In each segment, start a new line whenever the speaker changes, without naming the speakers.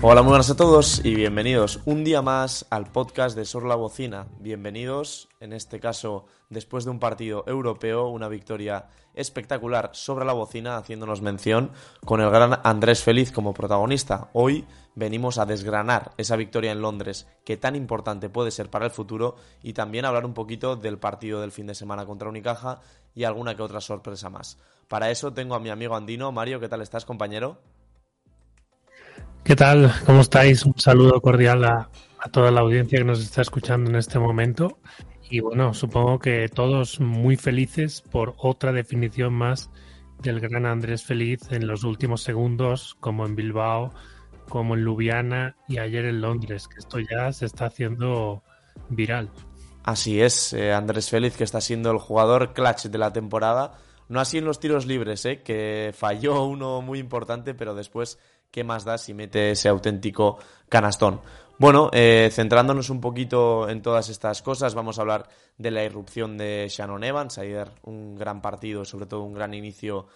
Hola, muy buenas a todos y bienvenidos un día más al podcast de Sor la Bocina. Bienvenidos, en este caso, después de un partido europeo, una victoria espectacular sobre la bocina, haciéndonos mención con el gran Andrés Feliz como protagonista. Hoy venimos a desgranar esa victoria en Londres, que tan importante puede ser para el futuro, y también hablar un poquito del partido del fin de semana contra Unicaja y alguna que otra sorpresa más. Para eso tengo a mi amigo Andino. Mario, ¿qué tal estás, compañero?
¿Qué tal? ¿Cómo estáis? Un saludo cordial a, toda la audiencia que nos está escuchando en este momento. Y bueno, supongo que todos muy felices por otra definición más del gran Andrés Feliz en los últimos segundos, como en Bilbao, como en Ljubljana y ayer en Londres, que esto ya se está haciendo viral.
Así es, eh, Andrés Feliz, que está siendo el jugador clutch de la temporada. No así en los tiros libres, eh, que falló uno muy importante, pero después ¿qué más da si mete ese auténtico canastón? Bueno, eh, centrándonos un poquito en todas estas cosas, vamos a hablar de la irrupción de Shannon Evans. Ayer un gran partido, sobre todo un gran inicio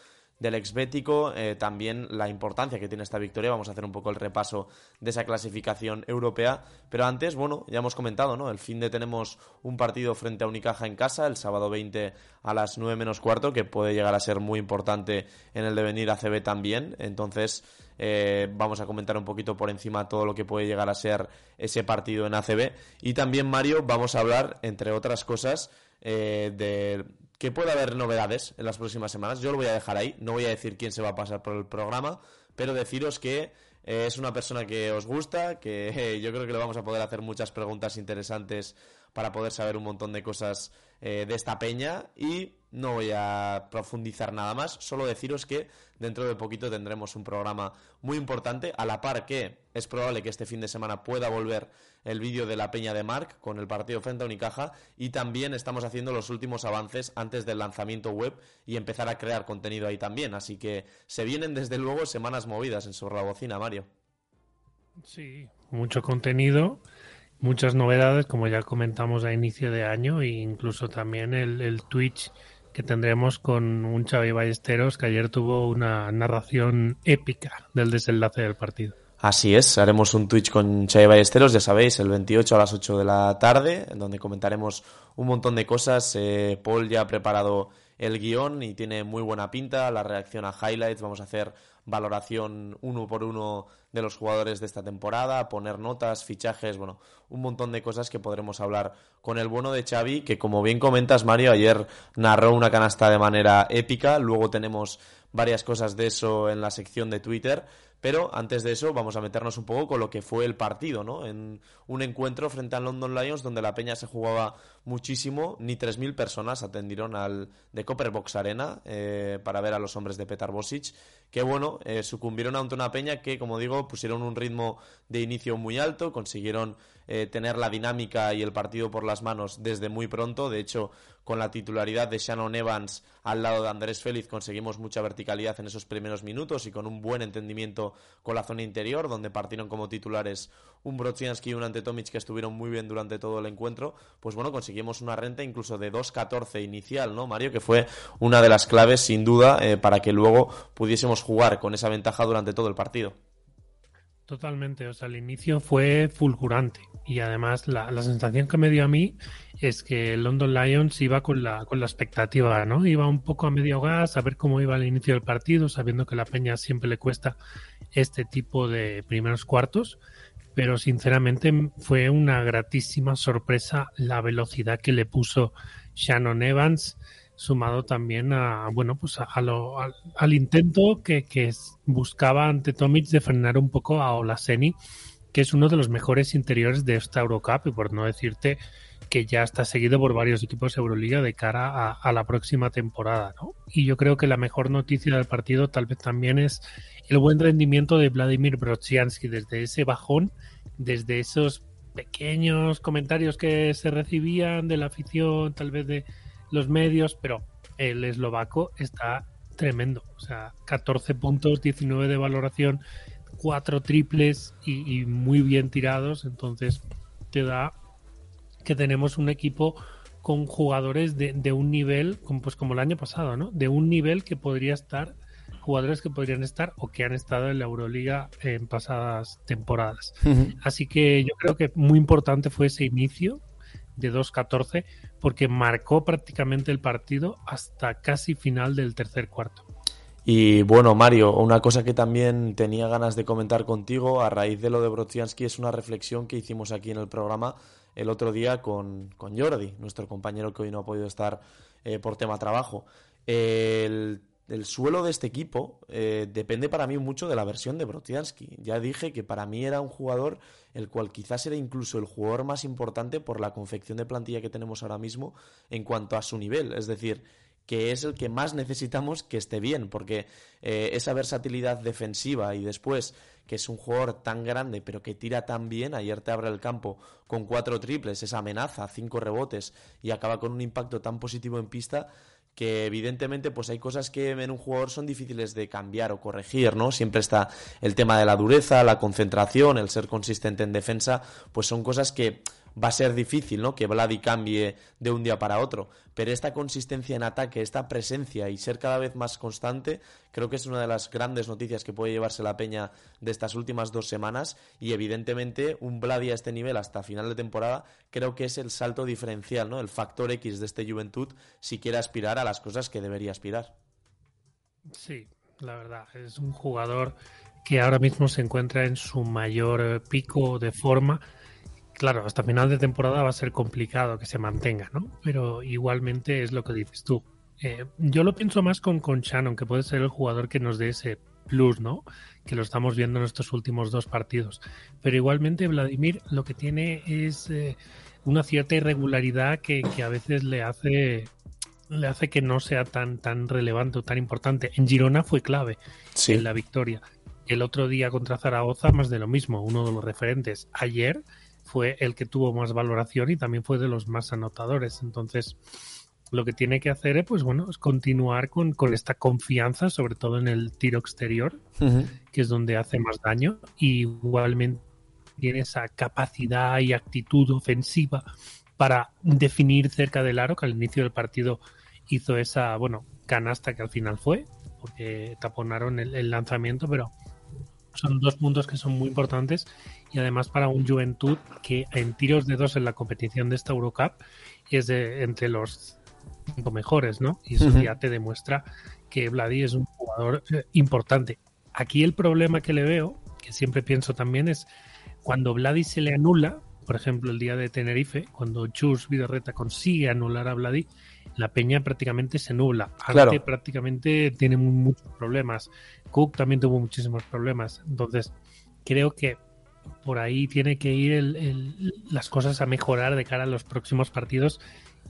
del exbético, eh, también la importancia que tiene esta victoria. Vamos a hacer un poco el repaso de esa clasificación europea. Pero antes, bueno, ya hemos comentado, ¿no? El fin de tenemos un partido frente a Unicaja en casa, el sábado 20 a las 9 menos cuarto, que puede llegar a ser muy importante en el devenir ACB también. Entonces, eh, vamos a comentar un poquito por encima todo lo que puede llegar a ser ese partido en ACB. Y también, Mario, vamos a hablar, entre otras cosas, eh, de que puede haber novedades en las próximas semanas. Yo lo voy a dejar ahí, no voy a decir quién se va a pasar por el programa, pero deciros que eh, es una persona que os gusta, que eh, yo creo que le vamos a poder hacer muchas preguntas interesantes para poder saber un montón de cosas eh, de esta peña y no voy a profundizar nada más, solo deciros que dentro de poquito tendremos un programa muy importante, a la par que es probable que este fin de semana pueda volver el vídeo de la Peña de Marc con el partido frente a Unicaja y también estamos haciendo los últimos avances antes del lanzamiento web y empezar a crear contenido ahí también, así que se vienen desde luego semanas movidas en Sobre la Bocina, Mario.
Sí, mucho contenido muchas novedades, como ya comentamos a inicio de año, e incluso también el Twitch que tendremos con un Xavi Ballesteros que ayer tuvo una narración épica del desenlace del partido.
Así es, haremos un Twitch con Xavi Ballesteros, ya sabéis, el 28 a las 8 de la tarde, en donde comentaremos un montón de cosas. Eh, Paul ya ha preparado el guion y tiene muy buena pinta, la reacción a highlights, vamos a hacer valoración uno por uno de los jugadores de esta temporada, poner notas, fichajes, bueno, un montón de cosas que podremos hablar con el bueno de Xavi, que como bien comentas Mario, ayer narró una canasta de manera épica, luego tenemos varias cosas de eso en la sección de Twitter, pero antes de eso vamos a meternos un poco con lo que fue el partido, ¿no? En un encuentro frente al London Lions donde la peña se jugaba muchísimo, ni 3.000 personas atendieron al de Copper Box Arena eh, para ver a los hombres de Petar Bosic, que bueno, eh, sucumbieron ante una peña que, como digo, pusieron un ritmo de inicio muy alto, consiguieron eh, tener la dinámica y el partido por las manos desde muy pronto. De hecho, con la titularidad de Shannon Evans al lado de Andrés Félix conseguimos mucha verticalidad en esos primeros minutos y con un buen entendimiento con la zona interior, donde partieron como titulares un Brodzianski y un Antetomic que estuvieron muy bien durante todo el encuentro. Pues bueno, conseguimos una renta incluso de 2-14 inicial, ¿no, Mario? Que fue una de las claves, sin duda, eh, para que luego pudiésemos jugar con esa ventaja durante todo el partido.
Totalmente, o sea, el inicio fue fulgurante y además la, sensación que me dio a mí es que London Lions iba con la, con la expectativa, ¿no? Iba un poco a medio gas a ver cómo iba el inicio del partido, sabiendo que la Peña siempre le cuesta este tipo de primeros cuartos, pero sinceramente fue una gratísima sorpresa la velocidad que le puso Shannon Evans sumado también a bueno pues a, lo, al, intento que, que, buscaba ante Tomic de frenar un poco a Olaseni que es uno de los mejores interiores de esta Eurocup y por no decirte que ya está seguido por varios equipos de Euroliga de cara a, la próxima temporada ¿no? y yo creo que la mejor noticia del partido tal vez también es el buen rendimiento de Vladimir Brodziansky desde ese bajón desde esos pequeños comentarios que se recibían de la afición tal vez de los medios, pero el eslovaco está tremendo. O sea, 14 puntos, 19 de valoración, 4 triples y, muy bien tirados. Entonces, te da que tenemos un equipo con jugadores de, un nivel, pues como el año pasado, ¿no? De un nivel que podría estar jugadores que podrían estar o que han estado en la Euroliga en pasadas temporadas. Así que yo creo que muy importante fue ese inicio de 2-14 porque marcó prácticamente el partido hasta casi final del tercer cuarto.
Y bueno, Mario, una cosa que también tenía ganas de comentar contigo a raíz de lo de Brodzianski es una reflexión que hicimos aquí en el programa el otro día con, con Jordi, nuestro compañero que hoy no ha podido estar eh, por tema trabajo. El, suelo de este equipo eh, depende para mí mucho de la versión de Brodzianski. Ya dije que para mí era un jugador el cual quizás era incluso el jugador más importante por la confección de plantilla que tenemos ahora mismo en cuanto a su nivel. Es decir, que es el que más necesitamos que esté bien, porque eh, esa versatilidad defensiva y después que es un jugador tan grande pero que tira tan bien, ayer te abre el campo con cuatro triples, esa amenaza, cinco rebotes y acaba con un impacto tan positivo en pista que evidentemente pues hay cosas que en un jugador son difíciles de cambiar o corregir, ¿no? Siempre está el tema de la dureza, la concentración, el ser consistente en defensa, pues son cosas que va a ser difícil, ¿no? Que Vladi cambie de un día para otro. Pero esta consistencia en ataque, esta presencia y ser cada vez más constante, creo que es una de las grandes noticias que puede llevarse la peña de estas últimas dos semanas. Y evidentemente, un Vladi a este nivel hasta final de temporada, creo que es el salto diferencial, ¿no? El factor X de este Juventud si quiere aspirar a las cosas que debería aspirar.
Sí, la verdad, es un jugador que ahora mismo se encuentra en su mayor pico de forma claro, hasta final de temporada va a ser complicado que se mantenga, ¿no? Pero igualmente es lo que dices tú. Eh, yo lo pienso más con, con Shannon, que puede ser el jugador que nos dé ese plus, ¿no? Que lo estamos viendo en estos últimos dos partidos. Pero igualmente Vladimir lo que tiene es eh, una cierta irregularidad que, a veces le hace le hace que no sea tan, tan relevante o tan importante. En Girona fue clave en la victoria. El otro día contra Zaragoza, más de lo mismo, uno de los referentes. Ayer fue el que tuvo más valoración y también fue de los más anotadores. Entonces, lo que tiene que hacer es, pues bueno, es continuar con, esta confianza, sobre todo en el tiro exterior, que es donde hace más daño, y igualmente tiene esa capacidad y actitud ofensiva para definir cerca del aro, que al inicio del partido hizo esa, bueno, canasta que al final fue, porque taponaron el lanzamiento, pero son dos puntos que son muy importantes y además para un Juventud que en tiros de dos en la competición de esta Eurocup es de entre los cinco mejores, ¿no? Y eso ya te demuestra que Vladi es un jugador eh, importante. Aquí el problema que le veo, que siempre pienso también, es cuando Vladi se le anula, por ejemplo, el día de Tenerife, cuando Chus Vidorreta consigue anular a Vladi, la peña prácticamente se nubla. Arte prácticamente tiene muchos problemas. Cook también tuvo muchísimos problemas. Entonces, creo que por ahí tiene que ir las cosas a mejorar de cara a los próximos partidos.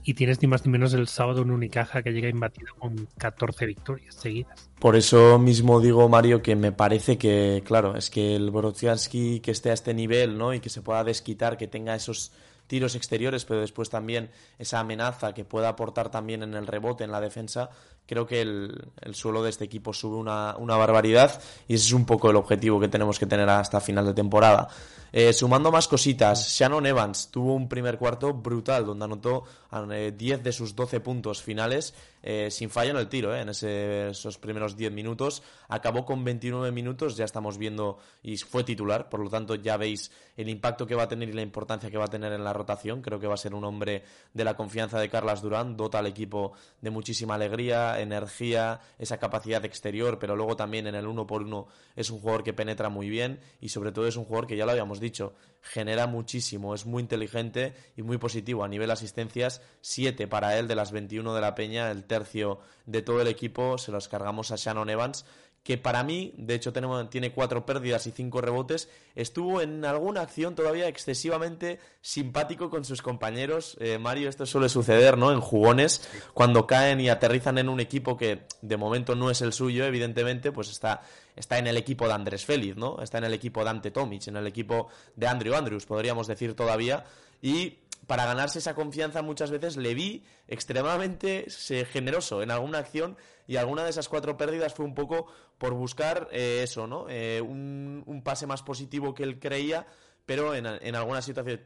Y tienes ni más ni menos el sábado un Unicaja que llega imbatido con 14 victorias seguidas.
Por eso mismo digo, Mario, que me parece que, claro, es que el Borodzianski que esté a este nivel, ¿no? Y que se pueda desquitar, que tenga esos tiros exteriores, pero después también esa amenaza que pueda aportar también en el rebote, en la defensa, creo que el, suelo de este equipo sube una, una, barbaridad y ese es un poco el objetivo que tenemos que tener hasta final de temporada. Eh, sumando más cositas, Shannon Evans tuvo un primer cuarto brutal donde anotó 10 eh, de sus 12 puntos finales eh, sin fallo en el tiro, en esos primeros 10 minutos. Acabó con 29 minutos, ya estamos viendo y fue titular, por lo tanto ya veis el impacto que va a tener y la importancia que va a tener en la rotación. Creo que va a ser un hombre de la confianza de Carlas Durán, dota al equipo de muchísima alegría, energía, esa capacidad exterior, pero luego también en el uno por uno es un jugador que penetra muy bien y sobre todo es un jugador que ya lo habíamos dicho, genera muchísimo, es muy inteligente y muy positivo. A nivel asistencias, 7 para él de las 21 de la Peña, el tercio de todo el equipo se los cargamos a Shannon Evans, que para mí, de hecho tenemos, tiene cuatro pérdidas y cinco rebotes, estuvo en alguna acción todavía excesivamente simpático con sus compañeros. Eh, Mario, esto suele suceder, ¿no? En jugones, cuando caen y aterrizan en un equipo que de momento no es el suyo, evidentemente, pues está, está en el equipo de Andrés Félix, ¿no? Está en el equipo de Ante Tomic, en el equipo de Andrew Andrews, podríamos decir todavía. Y para ganarse esa confianza muchas veces le vi extremadamente generoso en alguna acción y alguna de esas cuatro pérdidas fue un poco por buscar eh, eso, ¿no? Eh, un, pase más positivo que él creía, pero en, alguna situación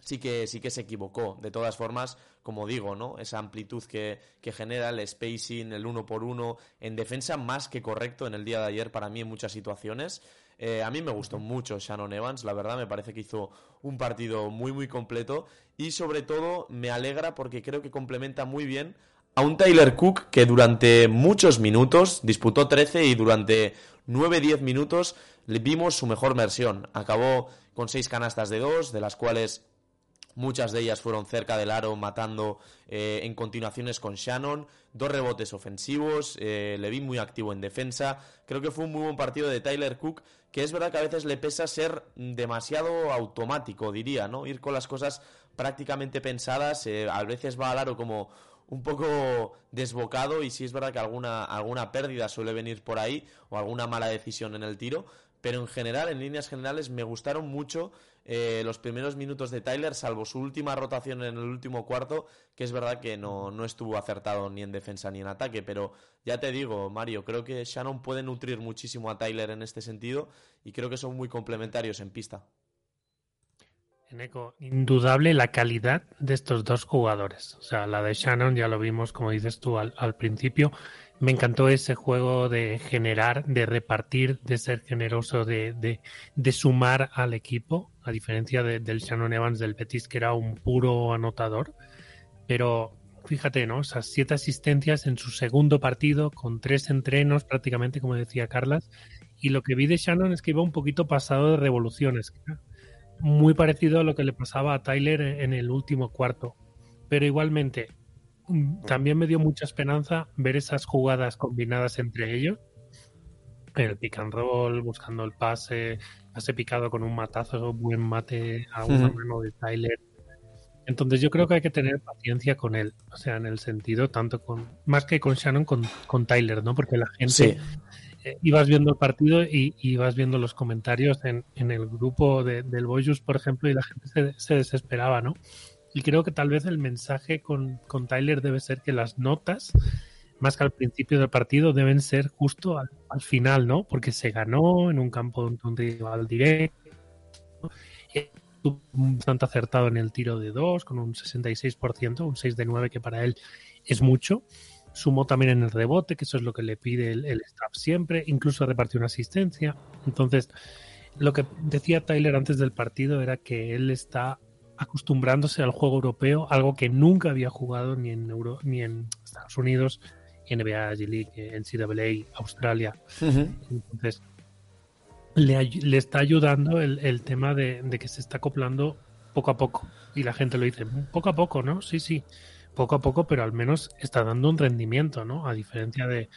sí que, sí que se equivocó. De todas formas, como digo, ¿no? Esa amplitud que, que, genera, el spacing, el uno por uno, en defensa más que correcto en el día de ayer para mí en muchas situaciones. Eh, a mí me gustó mucho Shannon Evans, la verdad, me parece que hizo un partido muy, muy completo y sobre todo me alegra porque creo que complementa muy bien a un Tyler Cook que durante muchos minutos disputó 13 y durante 9-10 minutos vimos su mejor versión. Acabó con 6 canastas de 2, de las cuales Muchas de ellas fueron cerca del aro, matando eh, en continuaciones con Shannon. Dos rebotes ofensivos, eh, le vi muy activo en defensa. Creo que fue un muy buen partido de Tyler Cook, que es verdad que a veces le pesa ser demasiado automático, diría, ¿no? Ir con las cosas prácticamente pensadas. Eh, a veces va al aro como un poco desbocado y sí es verdad que alguna, alguna pérdida suele venir por ahí o alguna mala decisión en el tiro, pero en general, en líneas generales, me gustaron mucho eh, los primeros minutos de Tyler, salvo su última rotación en el último cuarto, que es verdad que no, no estuvo acertado ni en defensa ni en ataque, pero ya te digo, Mario, creo que Shannon puede nutrir muchísimo a Tyler en este sentido y creo que son muy complementarios en pista.
En eco, indudable la calidad de estos dos jugadores. O sea, la de Shannon ya lo vimos, como dices tú al principio, me encantó ese juego de generar, de repartir, de ser generoso, de, de, sumar al equipo, a diferencia del Shannon Evans del Betis, que era un puro anotador. Pero fíjate, ¿no? Esas siete asistencias en su segundo partido, con tres entrenos prácticamente, como decía Carlas. Y lo que vi de Shannon es que iba un poquito pasado de revoluciones. Muy parecido a lo que le pasaba a Tyler en el último cuarto. Pero igualmente, también me dio mucha esperanza ver esas jugadas combinadas entre ellos. El pick and roll, buscando el pase, pase picado con un matazo, buen mate a una mano de Tyler. Entonces yo creo que hay que tener paciencia con él, o sea, en el sentido tanto con, más que con Shannon, con, con Tyler, ¿no? Porque la gente eh, ibas viendo el partido y ibas viendo los comentarios en, en el grupo de, del Boyus, por ejemplo, y la gente se, se desesperaba, ¿no? Y creo que tal vez el mensaje con, Tyler debe ser que las notas, más que al principio del partido, deben ser justo al, final, ¿no? Porque se ganó en un campo de un rival directo. Estuvo bastante acertado en el tiro de dos, con un 66%, un 6 de 9 que para él es mucho. Sumó también en el rebote, que eso es lo que le pide el, el staff siempre. Incluso repartió una asistencia. Entonces, lo que decía Tyler antes del partido era que él está acostumbrándose al juego europeo, algo que nunca había jugado ni en Euro, ni en Estados Unidos, NBA, G League, NCAA, Australia. Entonces, le, está ayudando el, tema de, que se está acoplando poco a poco. Y la gente lo dice, poco a poco, ¿no? Sí, sí, poco a poco, pero al menos está dando un rendimiento, ¿no? A diferencia de,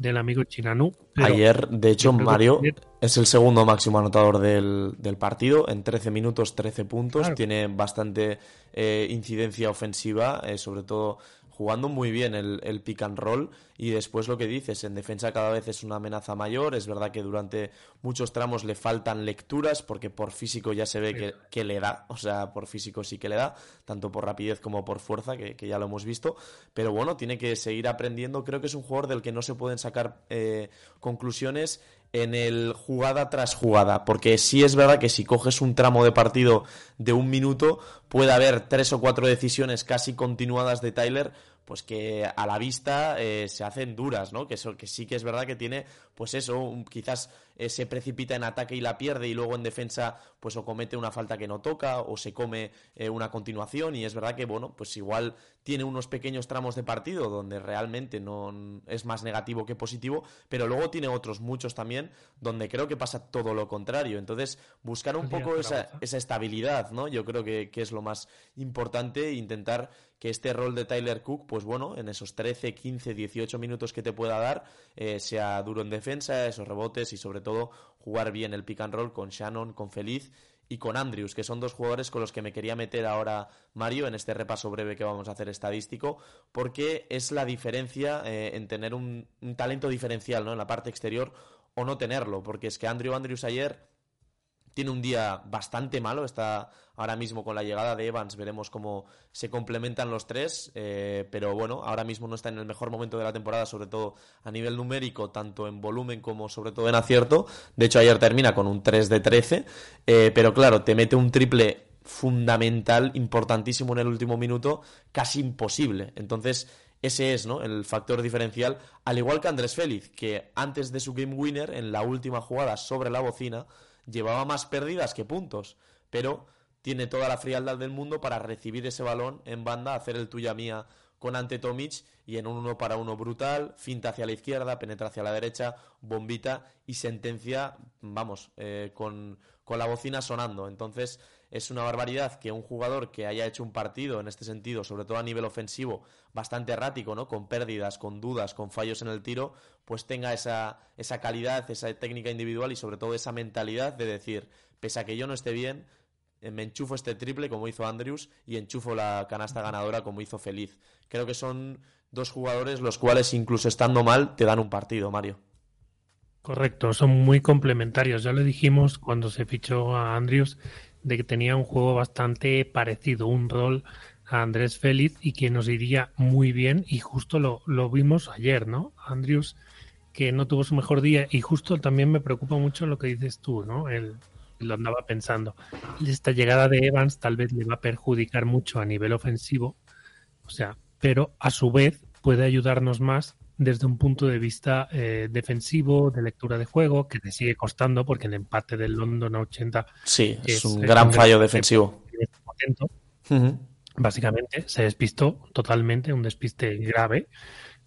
del amigo Chinanu.
Ayer, de hecho, Mario es el segundo máximo anotador del, del, partido, en 13 minutos, 13 puntos, tiene bastante eh, incidencia ofensiva, eh, sobre todo jugando muy bien el, el, pick and roll y después lo que dices, en defensa cada vez es una amenaza mayor, es verdad que durante muchos tramos le faltan lecturas porque por físico ya se ve que, que le da, o sea, por físico sí que le da, tanto por rapidez como por fuerza, que, que, ya lo hemos visto, pero bueno, tiene que seguir aprendiendo, creo que es un jugador del que no se pueden sacar eh, conclusiones en el jugada tras jugada, porque sí es verdad que si coges un tramo de partido de un minuto, puede haber tres o cuatro decisiones casi continuadas de Tyler, pues que a la vista eh, se hacen duras, ¿no? Que, eso, que sí que es verdad que tiene, pues eso, quizás eh, se precipita en ataque y la pierde y luego en defensa, pues o comete una falta que no toca o se come eh, una continuación y es verdad que, bueno, pues igual tiene unos pequeños tramos de partido donde realmente no es más negativo que positivo, pero luego tiene otros muchos también donde creo que pasa todo lo contrario. Entonces, buscar un poco esa, esa estabilidad, ¿no? Yo creo que, que es lo más importante, intentar que este rol de Tyler Cook, pues bueno, en esos 13, 15, 18 minutos que te pueda dar, eh, sea duro en defensa, esos rebotes y sobre todo jugar bien el pick and roll con Shannon, con Feliz y con Andrews, que son dos jugadores con los que me quería meter ahora Mario en este repaso breve que vamos a hacer estadístico, porque es la diferencia eh, en tener un, un, talento diferencial ¿no? en la parte exterior o no tenerlo, porque es que Andrew Andrews ayer tiene un día bastante malo, está ahora mismo con la llegada de Evans, veremos cómo se complementan los tres, eh, pero bueno, ahora mismo no está en el mejor momento de la temporada, sobre todo a nivel numérico, tanto en volumen como sobre todo en acierto, de hecho ayer termina con un 3 de 13, eh, pero claro, te mete un triple fundamental, importantísimo en el último minuto, casi imposible. Entonces, ese es ¿no? el factor diferencial, al igual que Andrés Félix, que antes de su game winner, en la última jugada sobre la bocina, llevaba más pérdidas que puntos, pero tiene toda la frialdad del mundo para recibir ese balón en banda, hacer el tuya mía con Ante Tomic y en un uno para uno brutal, finta hacia la izquierda, penetra hacia la derecha, bombita y sentencia, vamos, eh, con, con la bocina sonando. Entonces es una barbaridad que un jugador que haya hecho un partido en este sentido, sobre todo a nivel ofensivo, bastante errático, ¿no? Con pérdidas, con dudas, con fallos en el tiro, pues tenga esa, esa calidad, esa técnica individual y sobre todo esa mentalidad de decir, pese a que yo no esté bien, eh, me enchufo este triple como hizo Andrews y enchufo la canasta ganadora como hizo Feliz. Creo que son dos jugadores los cuales incluso estando mal te dan un partido, Mario.
Correcto, son muy complementarios. Ya lo dijimos cuando se fichó a Andrews de que tenía un juego bastante parecido, un rol a Andrés Félix y que nos iría muy bien y justo lo, lo vimos ayer, ¿no? Andrews que no tuvo su mejor día y justo también me preocupa mucho lo que dices tú, ¿no? El, lo andaba pensando. Esta llegada de Evans tal vez le va a perjudicar mucho a nivel ofensivo, o sea, pero a su vez puede ayudarnos más desde un punto de vista eh, defensivo, de lectura de juego, que le sigue costando porque el empate del London a 80
sí, es, un gran fallo defensivo.
Básicamente se despistó totalmente, un despiste grave.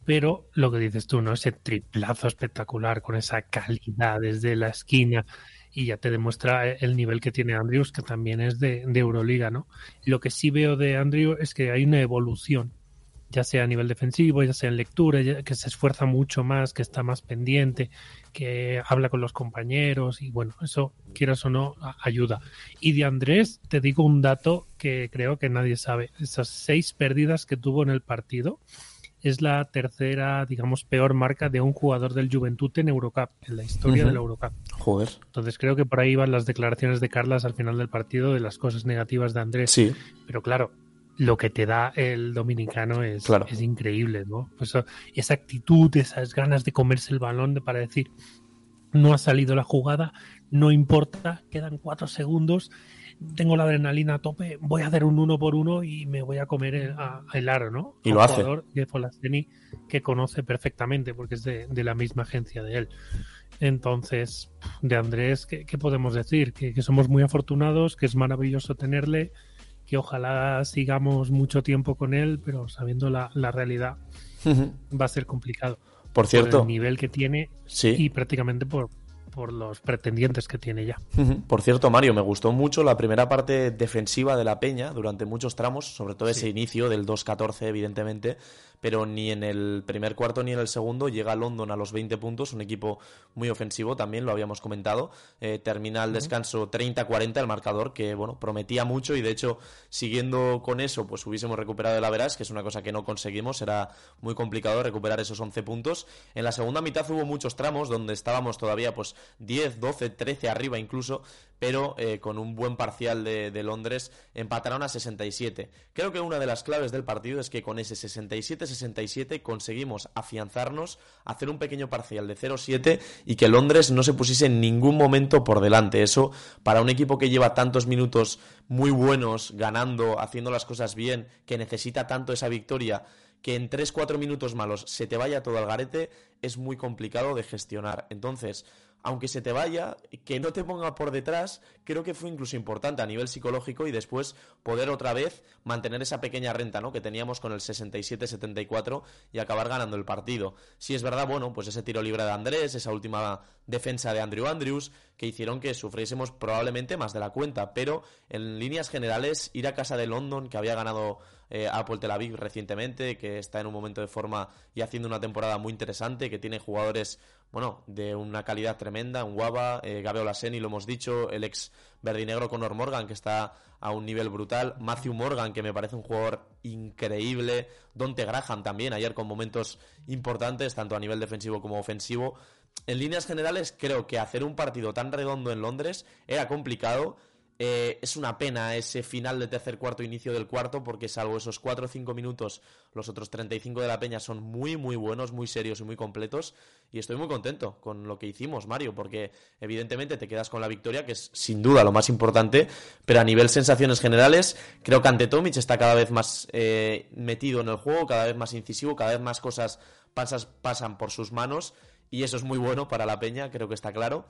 Pero lo que dices tú, ¿no? Ese triplazo espectacular con esa calidad desde la esquina, y ya te demuestra el nivel que tiene Andrews, que también es de, Euroliga, ¿no? Lo que sí veo de Andrew es que hay una evolución, ya sea a nivel defensivo, ya sea en lectura, que se esfuerza mucho más, que está más pendiente, que habla con los compañeros y bueno, eso, quieras o no, ayuda. Y de Andrés, te digo un dato que creo que nadie sabe. Esas seis pérdidas que tuvo en el partido, es la tercera, digamos, peor marca de un jugador del Juventud en Eurocup, en la historia del Eurocup.
Joder.
Entonces creo que por ahí van las declaraciones de Carlas al final del partido de las cosas negativas de Andrés.
Sí.
Pero claro, lo que te da el dominicano es, es increíble, ¿no? Pues esa actitud, esas ganas de comerse el balón de, para decir, no ha salido la jugada, no importa, quedan cuatro segundos tengo la adrenalina a tope, voy a hacer un uno por uno y me voy a comer el, aro, ¿no?
Y lo hace. jugador
de que conoce perfectamente porque es de, la misma agencia de él. Entonces, de Andrés, ¿qué, podemos decir? Que, somos muy afortunados, que es maravilloso tenerle, que ojalá sigamos mucho tiempo con él, pero sabiendo la, realidad va a ser complicado.
Por cierto.
el nivel que tiene y prácticamente por, por los pretendientes que tiene ya.
Por cierto, Mario, me gustó mucho la primera parte defensiva de la Peña durante muchos tramos, sobre todo ese inicio del 2-14, evidentemente, pero ni en el primer cuarto ni en el segundo llega London a los 20 puntos, un equipo muy ofensivo también, lo habíamos comentado. Eh, termina el descanso 30-40 el marcador, que bueno, prometía mucho y de hecho, siguiendo con eso, pues hubiésemos recuperado el Averas, que es una cosa que no conseguimos, era muy complicado recuperar esos 11 puntos. En la segunda mitad hubo muchos tramos donde estábamos todavía pues 10, 12, 13 arriba incluso, pero eh, con un buen parcial de, de, Londres empataron a 67. Creo que una de las claves del partido es que con ese 67-67 conseguimos afianzarnos, hacer un pequeño parcial de 0-7 y que Londres no se pusiese en ningún momento por delante. Eso para un equipo que lleva tantos minutos muy buenos, ganando, haciendo las cosas bien, que necesita tanto esa victoria que en 3-4 minutos malos se te vaya todo al garete es muy complicado de gestionar. Entonces, aunque se te vaya, que no te ponga por detrás, creo que fue incluso importante a nivel psicológico y después poder otra vez mantener esa pequeña renta ¿no? que teníamos con el 67-74 y acabar ganando el partido. Si es verdad, bueno, pues ese tiro libre de Andrés, esa última defensa de Andrew Andrews, que hicieron que sufriésemos probablemente más de la cuenta, pero en líneas generales, ir a casa de London, que había ganado eh, Apple Tel Aviv recientemente, que está en un momento de forma y haciendo una temporada muy interesante, que tiene jugadores, bueno, de una calidad tremenda, un Guava, eh, Gabriel Laseni, lo hemos dicho, el ex verdinegro Conor Morgan, que está a un nivel brutal, Matthew Morgan, que me parece un jugador increíble, Donte Graham también, ayer con momentos importantes, tanto a nivel defensivo como ofensivo. En líneas generales, creo que hacer un partido tan redondo en Londres era complicado Eh, es una pena ese final de tercer cuarto, inicio del cuarto, porque salvo esos 4 o 5 minutos, los otros 35 de la Peña son muy, muy buenos, muy serios y muy completos. Y estoy muy contento con lo que hicimos, Mario, porque evidentemente te quedas con la victoria, que es sin duda lo más importante, pero a nivel sensaciones generales, creo que ante Tomic está cada vez más eh, metido en el juego, cada vez más incisivo, cada vez más cosas pasan por sus manos. Y eso es muy bueno para la Peña, creo que está claro.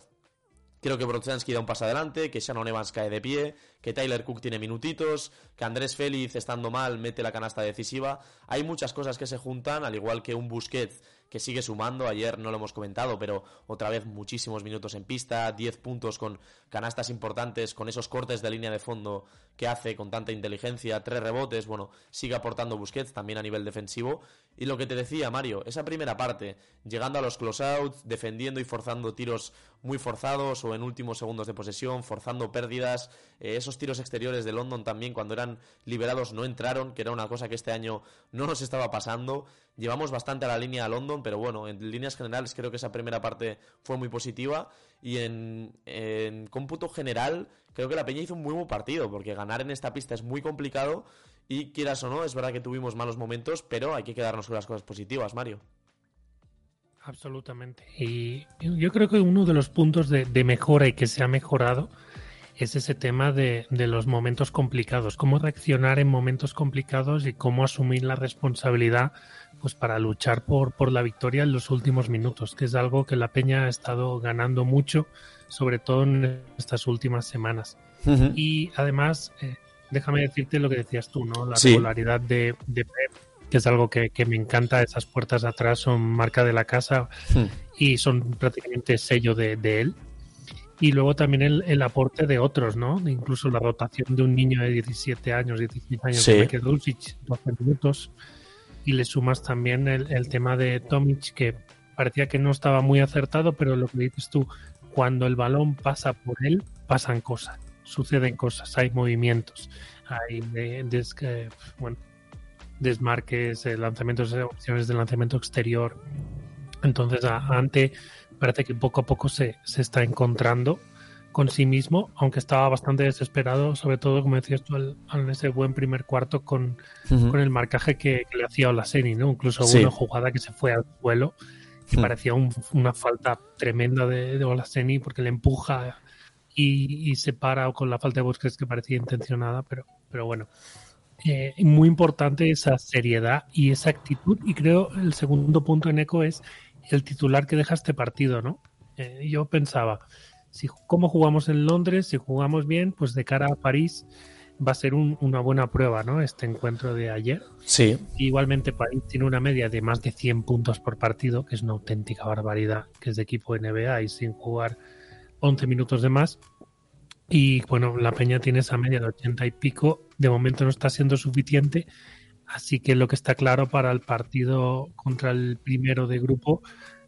Creo que Brochanski da un paso adelante, que Shannon Evans cae de pie, que Tyler Cook tiene minutitos, que Andrés Félix, estando mal, mete la canasta decisiva. Hay muchas cosas que se juntan, al igual que un Busquets que sigue sumando. Ayer no lo hemos comentado, pero otra vez muchísimos minutos en pista, 10 puntos con canastas importantes, con esos cortes de línea de fondo que hace con tanta inteligencia, tres rebotes. Bueno, sigue aportando Busquets también a nivel defensivo. Y lo que te decía, Mario, esa primera parte, llegando a los closeouts, defendiendo y forzando tiros muy forzados o en últimos segundos de posesión, forzando pérdidas. Eh, esos tiros exteriores de London también, cuando eran liberados, no entraron, que era una cosa que este año no nos estaba pasando. Llevamos bastante a la línea a London, pero bueno, en líneas generales creo que esa primera parte fue muy positiva y en, en cómputo general creo que la Peña hizo un muy buen partido, porque ganar en esta pista es muy complicado y quieras o no, es verdad que tuvimos malos momentos, pero hay que quedarnos con las cosas positivas, Mario.
Absolutamente. Y yo creo que uno de los puntos de, de mejora y que se ha mejorado es ese tema de, de, los momentos complicados, cómo reaccionar en momentos complicados y cómo asumir la responsabilidad pues para luchar por, por la victoria en los últimos minutos, que es algo que la Peña ha estado ganando mucho, sobre todo en estas últimas semanas. Uh -huh. Y además, eh, déjame decirte lo que decías tú, ¿no? La sí. regularidad de, de Pep, que es algo que, que, me encanta, esas puertas atrás son marca de la casa uh y son prácticamente sello de, de él y luego también el, el, aporte de otros, ¿no? Incluso la rotación de un niño de 17 años, 16 años, sí. que 12 minutos, y le sumas también el, el, tema de Tomic, que parecía que no estaba muy acertado, pero lo que dices tú, cuando el balón pasa por él, pasan cosas, suceden cosas, hay movimientos, hay de, de, bueno, desmarques, eh, lanzamientos, opciones de lanzamiento exterior. Entonces, ante parece que poco a poco se, se está encontrando con sí mismo, aunque estaba bastante desesperado, sobre todo, como decías tú, en ese buen primer cuarto con, uh -huh. con el marcaje que, que, le hacía Olaseni, ¿no? Incluso sí. una jugada que se fue al suelo, que uh -huh. parecía un, una falta tremenda de, de Olaseni porque le empuja y, y, se para con la falta de Busquets que parecía intencionada, pero, pero bueno. Eh, muy importante esa seriedad y esa actitud y creo el segundo punto en eco es el titular que deja este partido, ¿no? Eh, yo pensaba, si cómo jugamos en Londres, si jugamos bien, pues de cara a París va a ser un, una buena prueba, ¿no? Este encuentro de ayer.
Sí.
Igualmente París tiene una media de más de 100 puntos por partido, que es una auténtica barbaridad, que es de equipo NBA y sin jugar 11 minutos de más. Y bueno, la Peña tiene esa media de 80 y pico. De momento no está siendo suficiente. Así que lo que está claro para el partido contra el primero de grupo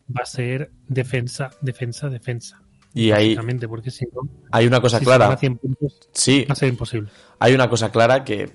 va a ser defensa, defensa, defensa.
Y ahí
porque si no,
hay una cosa
si
clara.
100 puntos,
sí,
va a ser imposible.
Hay una cosa clara que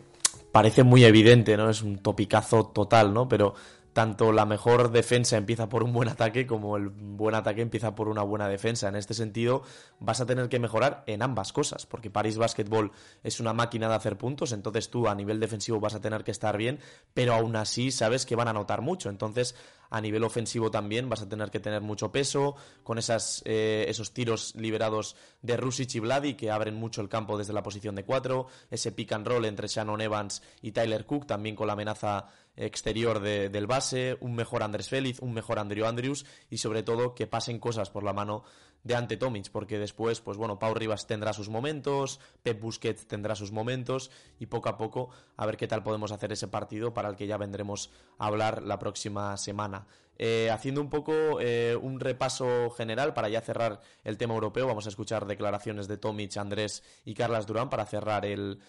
parece muy evidente, ¿no? Es un topicazo total, ¿no? Pero tanto la mejor defensa empieza por un buen ataque como el buen ataque empieza por una buena defensa. En este sentido, vas a tener que mejorar en ambas cosas, porque Paris Basketball es una máquina de hacer puntos, entonces tú a nivel defensivo vas a tener que estar bien, pero aún así sabes que van a notar mucho. Entonces, a nivel ofensivo también vas a tener que tener mucho peso, con esas, eh, esos tiros liberados de Rusic y Vladi que abren mucho el campo desde la posición de 4, ese pick and roll entre Shannon Evans y Tyler Cook, también con la amenaza exterior de, del base, un mejor Andrés Félix, un mejor Andrew Andrews y sobre todo que pasen cosas por la mano de ante Tomic, porque después, pues bueno, Pau Rivas tendrá sus momentos, Pep Busquets tendrá sus momentos y poco a poco a ver qué tal podemos hacer ese partido para el que ya vendremos a hablar la próxima semana. Eh, haciendo un poco eh, un repaso general para ya cerrar el tema europeo, vamos a escuchar declaraciones de Tomic, Andrés y Carlas Durán para cerrar el,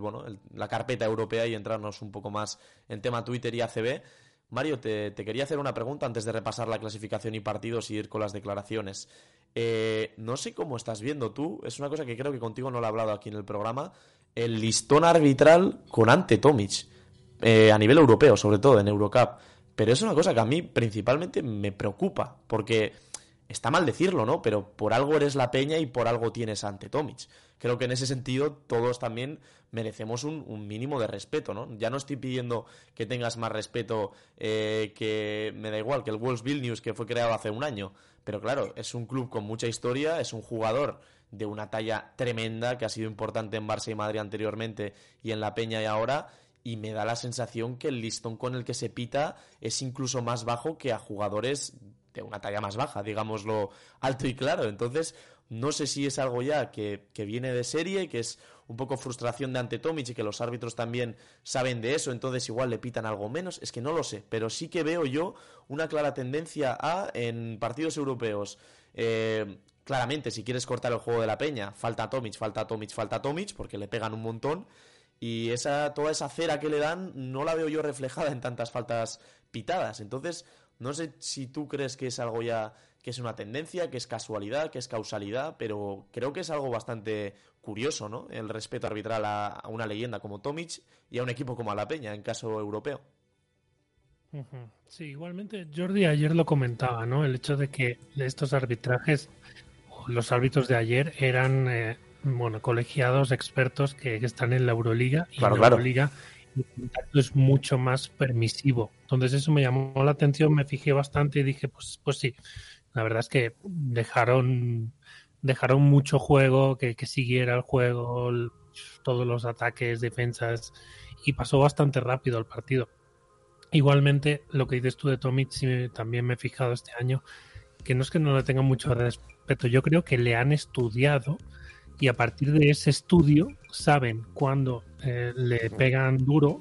bueno, el, la carpeta europea y entrarnos un poco más en tema Twitter y ACB. Mario, te, te, quería hacer una pregunta antes de repasar la clasificación y partidos y ir con las declaraciones. Eh, no sé cómo estás viendo tú, es una cosa que creo que contigo no lo he hablado aquí en el programa, el listón arbitral con Ante Tomic, eh, a nivel europeo, sobre todo en Eurocup. Pero es una cosa que a mí principalmente me preocupa, porque está mal decirlo, ¿no? Pero por algo eres la peña y por algo tienes ante Tomic. Creo que en ese sentido todos también merecemos un, mínimo de respeto, ¿no? Ya no estoy pidiendo que tengas más respeto eh, que, me da igual, que el Wolves Vilnius que fue creado hace un año. Pero claro, es un club con mucha historia, es un jugador de una talla tremenda que ha sido importante en Barça y Madrid anteriormente y en la Peña y ahora y me da la sensación que el listón con el que se pita es incluso más bajo que a jugadores de una talla más baja, digámoslo alto y claro. Entonces, no sé si es algo ya que, viene de serie, que es un poco frustración de ante Tomic y que los árbitros también saben de eso, entonces igual le pitan algo menos, es que no lo sé, pero sí que veo yo una clara tendencia a en partidos europeos. Eh, claramente, si quieres cortar el juego de la peña, falta Tomic, falta Tomic, falta Tomic, porque le pegan un montón. Y esa, toda esa cera que le dan no la veo yo reflejada en tantas faltas pitadas. Entonces, no sé si tú crees que es algo ya que es una tendencia, que es casualidad, que es causalidad, pero creo que es algo bastante curioso, ¿no? El respeto arbitral a, una leyenda como Tomic y a un equipo como a La Peña, en caso europeo.
Sí, igualmente Jordi ayer lo comentaba, ¿no? El hecho de que estos arbitrajes, los árbitros de ayer eran, eh, bueno, colegiados, expertos que, están en la Euroliga y
claro,
en la Euroliga el contacto es mucho más permisivo. Entonces eso me llamó la atención, me fijé bastante y dije, pues, pues sí, la verdad es que dejaron, dejaron mucho juego, que, siguiera el juego, todos los ataques, defensas, y pasó bastante rápido el partido. Igualmente, lo que dices tú de Tomic, también me he fijado este año, que no es que no le tengan mucho respeto, yo creo que le han estudiado y a partir de ese estudio saben cuándo eh, le pegan duro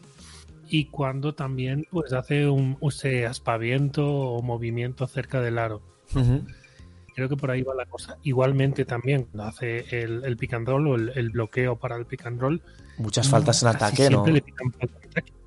y cuando también pues hace un ese aspaviento o movimiento cerca del aro. Creo que por ahí va la cosa. Igualmente también cuando hace el, el pick and roll o el, bloqueo para el pick and roll.
Muchas faltas en ataque, ¿no? Le pican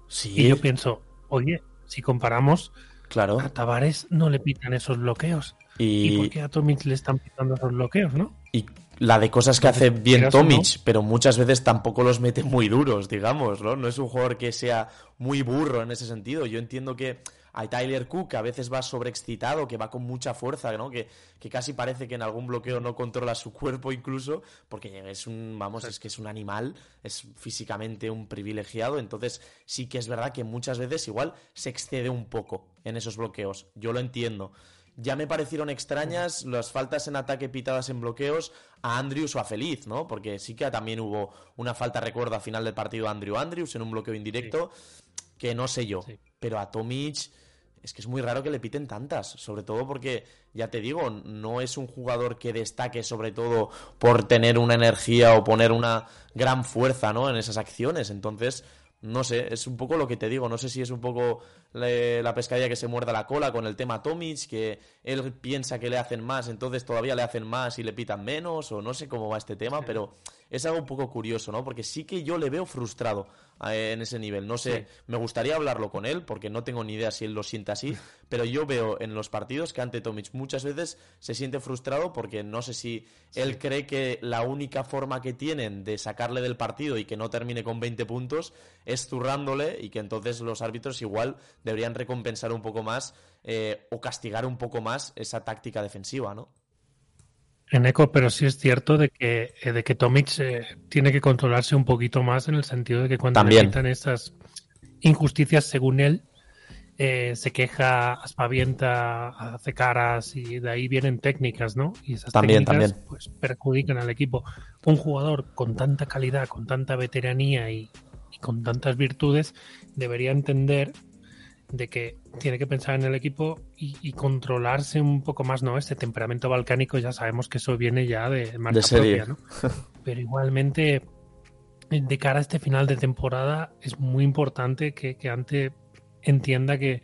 Sí. Y yo pienso, oye, si comparamos,
claro.
a Tavares no le pitan esos bloqueos. Y... por qué a Tomic le están pitando esos bloqueos, no?
Y la de cosas que hace bien Tomic, pero muchas veces tampoco los mete muy duros, digamos, ¿no? No es un jugador que sea muy burro en ese sentido. Yo entiendo que hay Tyler Cook, que a veces va sobreexcitado, que va con mucha fuerza, ¿no? Que, que casi parece que en algún bloqueo no controla su cuerpo incluso, porque es un, vamos, es que es un animal, es físicamente un privilegiado, entonces sí que es verdad que muchas veces igual se excede un poco en esos bloqueos. Yo lo entiendo. Ya me parecieron extrañas las faltas en ataque pitadas en bloqueos a Andrews o a Feliz, ¿no? Porque sí que también hubo una falta, recuerdo, a final del partido a Andrew Andrews en un bloqueo indirecto, que no sé yo. Pero a Tomic es que es muy raro que le piten tantas, sobre todo porque, ya te digo, no es un jugador que destaque sobre todo por tener una energía o poner una gran fuerza, ¿no? En esas acciones. Entonces, no sé, es un poco lo que te digo, no sé si es un poco la pescadilla que se muerda la cola con el tema Tomic, que él piensa que le hacen más, entonces todavía le hacen más y le pitan menos, o no sé cómo va este tema, pero es algo un poco curioso, ¿no? Porque sí que yo le veo frustrado eh, en ese nivel. No sé, me gustaría hablarlo con él, porque no tengo ni idea si él lo siente así, pero yo veo en los partidos que ante Tomic muchas veces se siente frustrado porque no sé si él cree que la única forma que tienen de sacarle del partido y que no termine con 20 puntos es zurrándole y que entonces los árbitros igual deberían recompensar un poco más eh, o castigar un poco más esa táctica defensiva, ¿no?
En eco, pero sí es cierto de que, eh, de que Tomic eh, tiene que controlarse un poquito más en el sentido de que cuando le quitan estas injusticias, según él, eh, se queja, aspavienta, hace caras y de ahí vienen técnicas, ¿no? Y esas
también,
técnicas
también.
pues perjudican al equipo. Un jugador con tanta calidad, con tanta veteranía y con tantas virtudes debería entender de que tiene que pensar en el equipo y, controlarse un poco más, ¿no? Este temperamento balcánico ya sabemos que eso viene ya de marca propia, ¿no? Pero igualmente, de cara a este final de temporada, es muy importante que, que Ante entienda que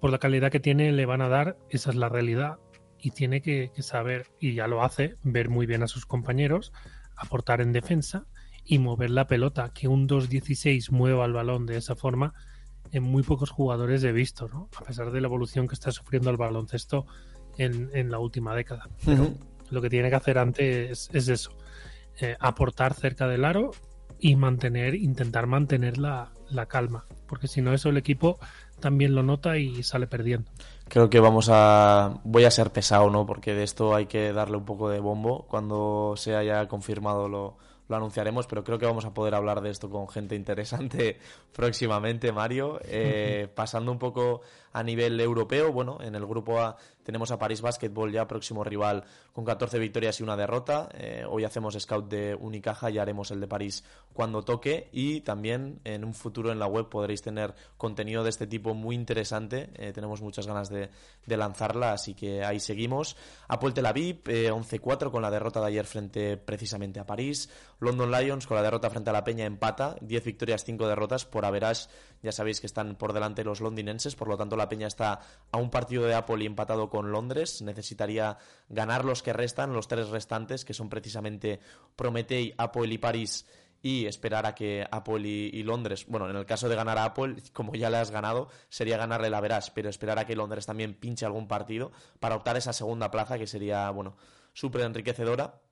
por la calidad que tiene le van a dar, esa es la realidad. Y tiene que, que saber, y ya lo hace, ver muy bien a sus compañeros, aportar en defensa y mover la pelota. Que un 2-16 mueva el balón de esa forma en muy pocos jugadores he visto, ¿no? A pesar de la evolución que está sufriendo el baloncesto en, en la última década. Pero lo que tiene que hacer antes es, eso, eh, aportar cerca del aro y mantener, intentar mantener la, la calma, porque si no eso el equipo también lo nota y sale perdiendo.
Creo que vamos a. Voy a ser pesado, ¿no? Porque de esto hay que darle un poco de bombo. Cuando se haya confirmado lo, lo anunciaremos, pero creo que vamos a poder hablar de esto con gente interesante próximamente, Mario. Eh, pasando un poco a nivel europeo, bueno, en el grupo A tenemos a París Basketball ya próximo rival con 14 victorias y una derrota. Eh, hoy hacemos scout de Unicaja y haremos el de París cuando toque y también en un futuro en la web podréis tener contenido de este tipo muy interesante. Eh, tenemos muchas ganas de, lanzarla, así que ahí seguimos. Apple Tel Aviv 11-4 con la derrota de ayer frente precisamente a París. London Lions con la derrota frente a la Peña empata, 10 victorias, 5 derrotas por Average. Ya sabéis que están por delante los londinenses, por lo tanto la Peña está a un partido de Apple y empatado con Londres. Necesitaría ganar los que restan, los tres restantes, que son precisamente Prometei, Apple y París y esperar a que Apple y, Londres, bueno, en el caso de ganar a Apple, como ya le has ganado, sería ganarle la verás, pero esperar a que Londres también pinche algún partido para optar esa segunda plaza que sería, bueno, súper enriquecedora.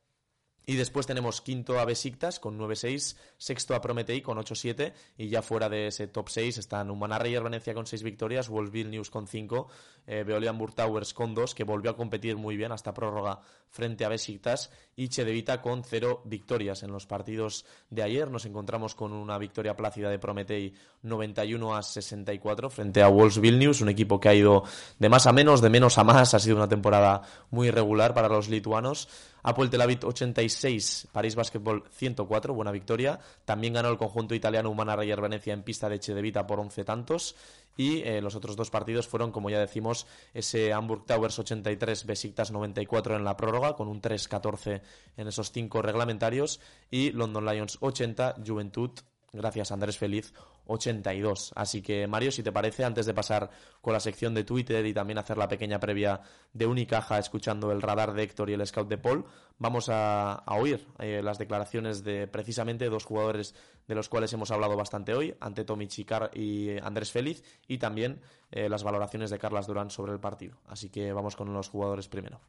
Y después tenemos quinto a Besiktas con 9-6, sexto a Prometei con 8-7 y ya fuera de ese top 6 están Humana Reyer Venecia con 6 victorias, Wolfsville News con 5, eh, Veolian Towers con 2 que volvió a competir muy bien hasta prórroga frente a Besiktas y Chedevita con 0 victorias. En los partidos de ayer nos encontramos con una victoria plácida de Prometei 91 a 64 frente a Wolfsville News, un equipo que ha ido de más a menos, de menos a más, ha sido una temporada muy irregular para los lituanos. Apple Tel Aviv 86, París Basketball 104, buena victoria. También ganó el conjunto italiano Humana Reyer Venecia en pista de Chedevita por 11 tantos. Y eh, los otros dos partidos fueron, como ya decimos, ese Hamburg Towers 83, Besiktas 94 en la prórroga, con un 3-14 en esos cinco reglamentarios. Y London Lions 80, Juventud gracias Andrés Feliz, 82. Así que Mario, si te parece, antes de pasar con la sección de Twitter y también hacer la pequeña previa de Unicaja escuchando el radar de Héctor y el scout de Paul, vamos a, oír eh, las declaraciones de precisamente dos jugadores de los cuales hemos hablado bastante hoy, ante Chicar y Andrés Feliz, y también eh, las valoraciones de Carlas Durán sobre el partido. Así que vamos con los jugadores primero.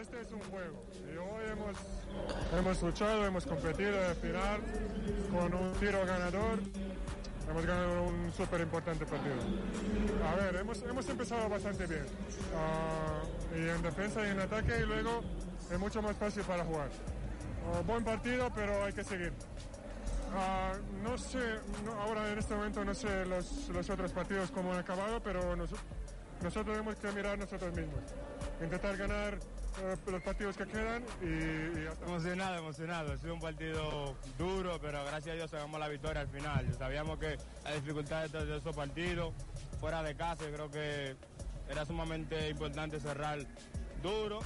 Este es un juego Hemos luchado, hemos competido al final con un tiro ganador. Hemos ganado un súper importante partido. A ver, hemos, hemos empezado bastante bien. Ah, y en defensa y en ataque y luego es mucho más fácil para jugar. Ah, buen partido, pero hay que seguir. Ah, no sé, ahora en este momento no sé los, los otros partidos cómo han acabado, pero nosotros tenemos que mirar nosotros mismos. Intentar ganar los partidos que quedan y,
Emocionado, emocionado. Ha sido un partido duro, pero gracias a Dios sacamos la victoria al final. Sabíamos que la dificultad de esos partidos, fuera de casa, yo creo que era sumamente importante cerrar duro.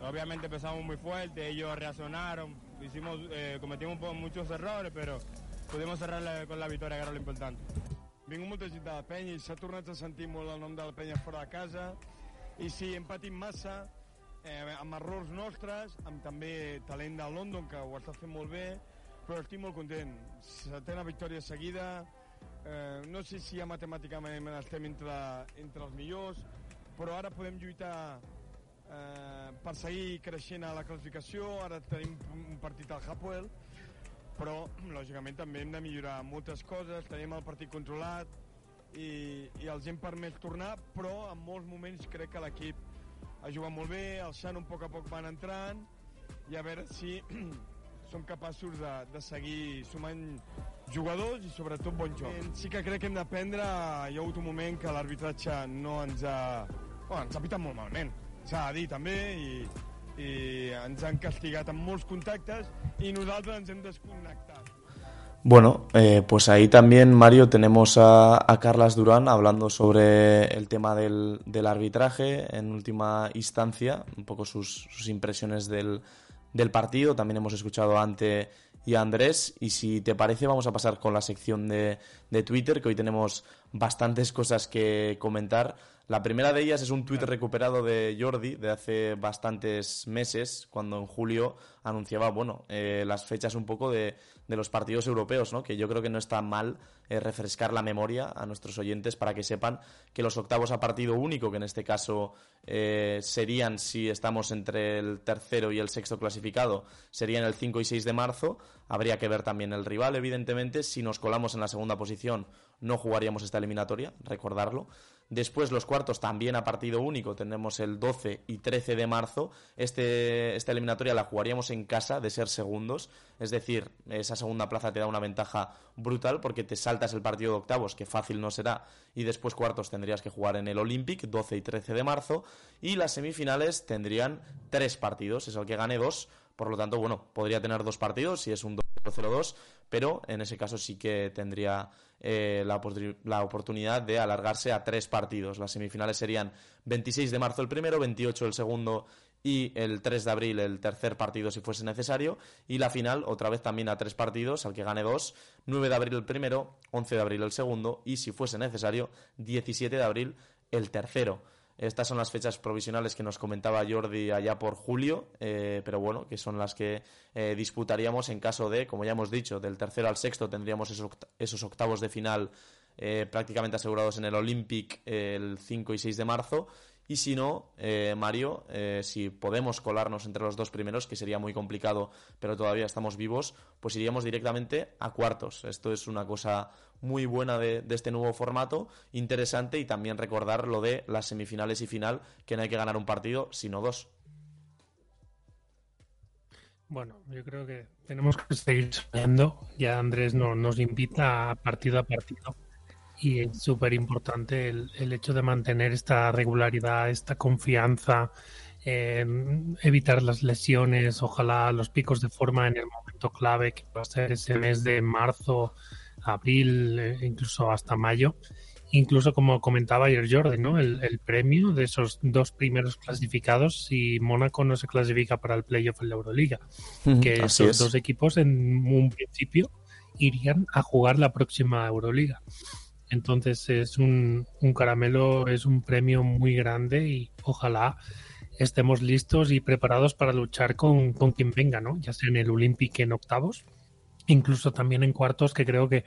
Obviamente empezamos muy fuerte, ellos reaccionaron, hicimos, eh, cometimos muchos errores, pero pudimos cerrar con la victoria, que era lo importante.
Vinc molta gent de la penya i s'ha tornat a sentir molt el nom de la penya fora de casa i si empatim massa eh, amb errors nostres, amb també talent de London, que ho està fent molt bé, però estic molt content. Setena victòria seguida, eh, no sé si ja matemàticament estem entre, entre els millors, però ara podem lluitar eh, per seguir creixent a la classificació, ara tenim un partit al Hapoel, però lògicament també hem de millorar moltes coses, tenim el partit controlat i, i els hem permès tornar, però en molts moments crec que l'equip ha jugat molt bé, el Xan un poc a poc van entrant i a veure si som capaços de, de seguir sumant jugadors i sobretot bon joc. Sí que crec que hem d'aprendre, hi ha hagut un moment que l'arbitratge no ens ha... Bueno, ens ha pitat molt malament, s'ha de dir també, i, i ens han castigat amb molts contactes i nosaltres ens hem desconnectat.
Bueno, eh, pues ahí también, Mario, tenemos a, a Carlas Durán hablando sobre el tema del, del, arbitraje en última instancia, un poco sus, sus impresiones del, del, partido. También hemos escuchado a Ante y a Andrés. Y si te parece, vamos a pasar con la sección de, de Twitter, que hoy tenemos bastantes cosas que comentar. La primera de ellas es un tuit recuperado de Jordi de hace bastantes meses, cuando en julio anunciaba, bueno, eh, las fechas un poco de, de, los partidos europeos, ¿no? Que yo creo que no está mal eh, refrescar la memoria a nuestros oyentes para que sepan que los octavos a partido único, que en este caso eh, serían, si estamos entre el tercero y el sexto clasificado, serían el 5 y 6 de marzo. Habría que ver también el rival, evidentemente. Si nos colamos en la segunda posición, no jugaríamos esta eliminatoria, recordarlo. Después los cuartos también a partido único, tendremos el 12 y 13 de marzo. Este, esta eliminatoria la jugaríamos en casa de ser segundos, es decir, esa segunda plaza te da una ventaja brutal porque te saltas el partido de octavos, que fácil no será, y después cuartos tendrías que jugar en el Olympic, 12 y 13 de marzo, y las semifinales tendrían tres partidos, es el que gane dos, por lo tanto, bueno, podría tener dos partidos si es un 2-0-2, pero en ese caso sí que tendría eh, la, la, oportunidad de alargarse a tres partidos. Las semifinales serían 26 de marzo el primero, 28 el segundo y el 3 de abril el tercer partido si fuese necesario y la final otra vez también a tres partidos al que gane dos 9 de abril el primero 11 de abril el segundo y si fuese necesario 17 de abril el tercero estas son las fechas provisionales que nos comentaba Jordi allá por julio, eh, pero bueno, que son las que eh, disputaríamos en caso de, como ya hemos dicho, del tercero al sexto tendríamos esos octavos de final eh, prácticamente asegurados en el Olympic el 5 y 6 de marzo y si no, eh, Mario, eh, si podemos colarnos entre los dos primeros, que sería muy complicado, pero todavía estamos vivos, pues iríamos directamente a cuartos. Esto es una cosa muy buena de, este nuevo formato, interesante y también recordar lo de las semifinales y final, que no hay que ganar un partido, sino dos.
Bueno, yo creo que tenemos que seguir soñando. Ya Andrés no, nos invita partido a partido y es súper importante el, el, hecho de mantener esta regularidad, esta confianza, eh, evitar las lesiones, ojalá los picos de forma en el momento clave que va a ser ese mes de marzo, abril, eh, incluso hasta mayo. Incluso como comentaba ayer Jordi, ¿no? El, el, premio de esos dos primeros clasificados si Mónaco no se clasifica para el playoff en la Euroliga. Que esos es. dos equipos en un principio irían a jugar la próxima Euroliga. Entonces es un, un, caramelo, es un premio muy grande y ojalá estemos listos y preparados para luchar con, con quien venga, ¿no? Ya sea en el Olympic en octavos, incluso también en cuartos, que creo que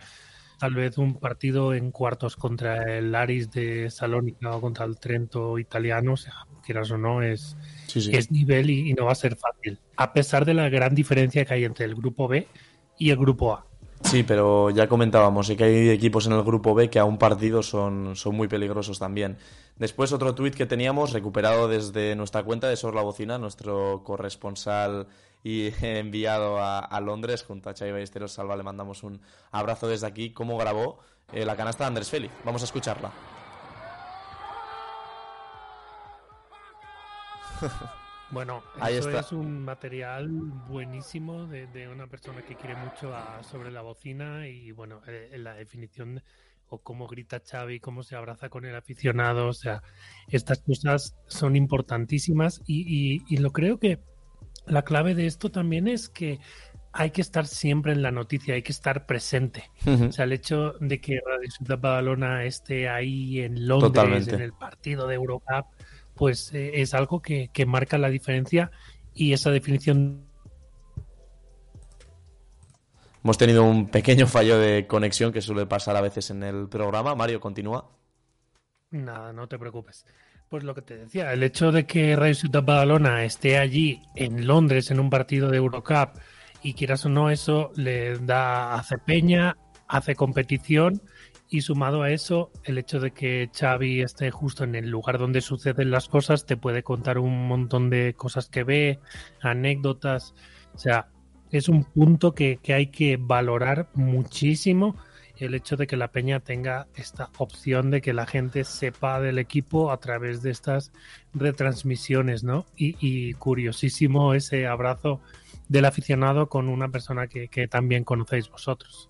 tal vez un partido en cuartos contra el Aris de Salónica o contra el Trento italiano, o sea, quieras o no, es, sí, sí. es nivel y, y no va a ser fácil, a pesar de la gran diferencia que hay entre el grupo B y el grupo A.
Sí, pero ya comentábamos que hay equipos en el grupo B que a un partido son, son muy peligrosos también. Después otro tuit que teníamos recuperado desde nuestra cuenta de Sor la Bocina, nuestro corresponsal y enviado a, a Londres junto a Chay Ballesteros Salva. Le mandamos un abrazo desde aquí. ¿Cómo grabó eh, la canasta de Andrés Félix? Vamos a escucharla.
Bueno, Ahí eso está. es un material buenísimo de, de, una persona que quiere mucho a, sobre la bocina y bueno, eh, la definición o cómo grita Xavi, cómo se abraza con el aficionado, o sea, estas cosas son importantísimas y, y, y lo creo que la clave de esto también es que hay que estar siempre en la noticia, hay que estar presente. Uh -huh. O sea, el hecho de que Radio Ciudad Badalona esté ahí en Londres, Totalmente. en el partido de Eurocup, pues eh, es algo que, que, marca la diferencia y esa definición.
Hemos tenido un pequeño fallo de conexión que suele pasar a veces en el programa. Mario, continúa.
Nada, no te preocupes. Pues lo que te decía, el hecho de que Radio Ciudad Badalona esté allí en Londres en un partido de Eurocup y quieras o no, eso le da, hace peña, hace competición y sumado a eso, el hecho de que Xavi esté justo en el lugar donde suceden las cosas te puede contar un montón de cosas que ve, anécdotas. O sea, es un punto que, que hay que valorar muchísimo el hecho de que la peña tenga esta opción de que la gente sepa del equipo a través de estas retransmisiones, ¿no? Y, y curiosísimo ese abrazo del aficionado con una persona que, que también conocéis vosotros.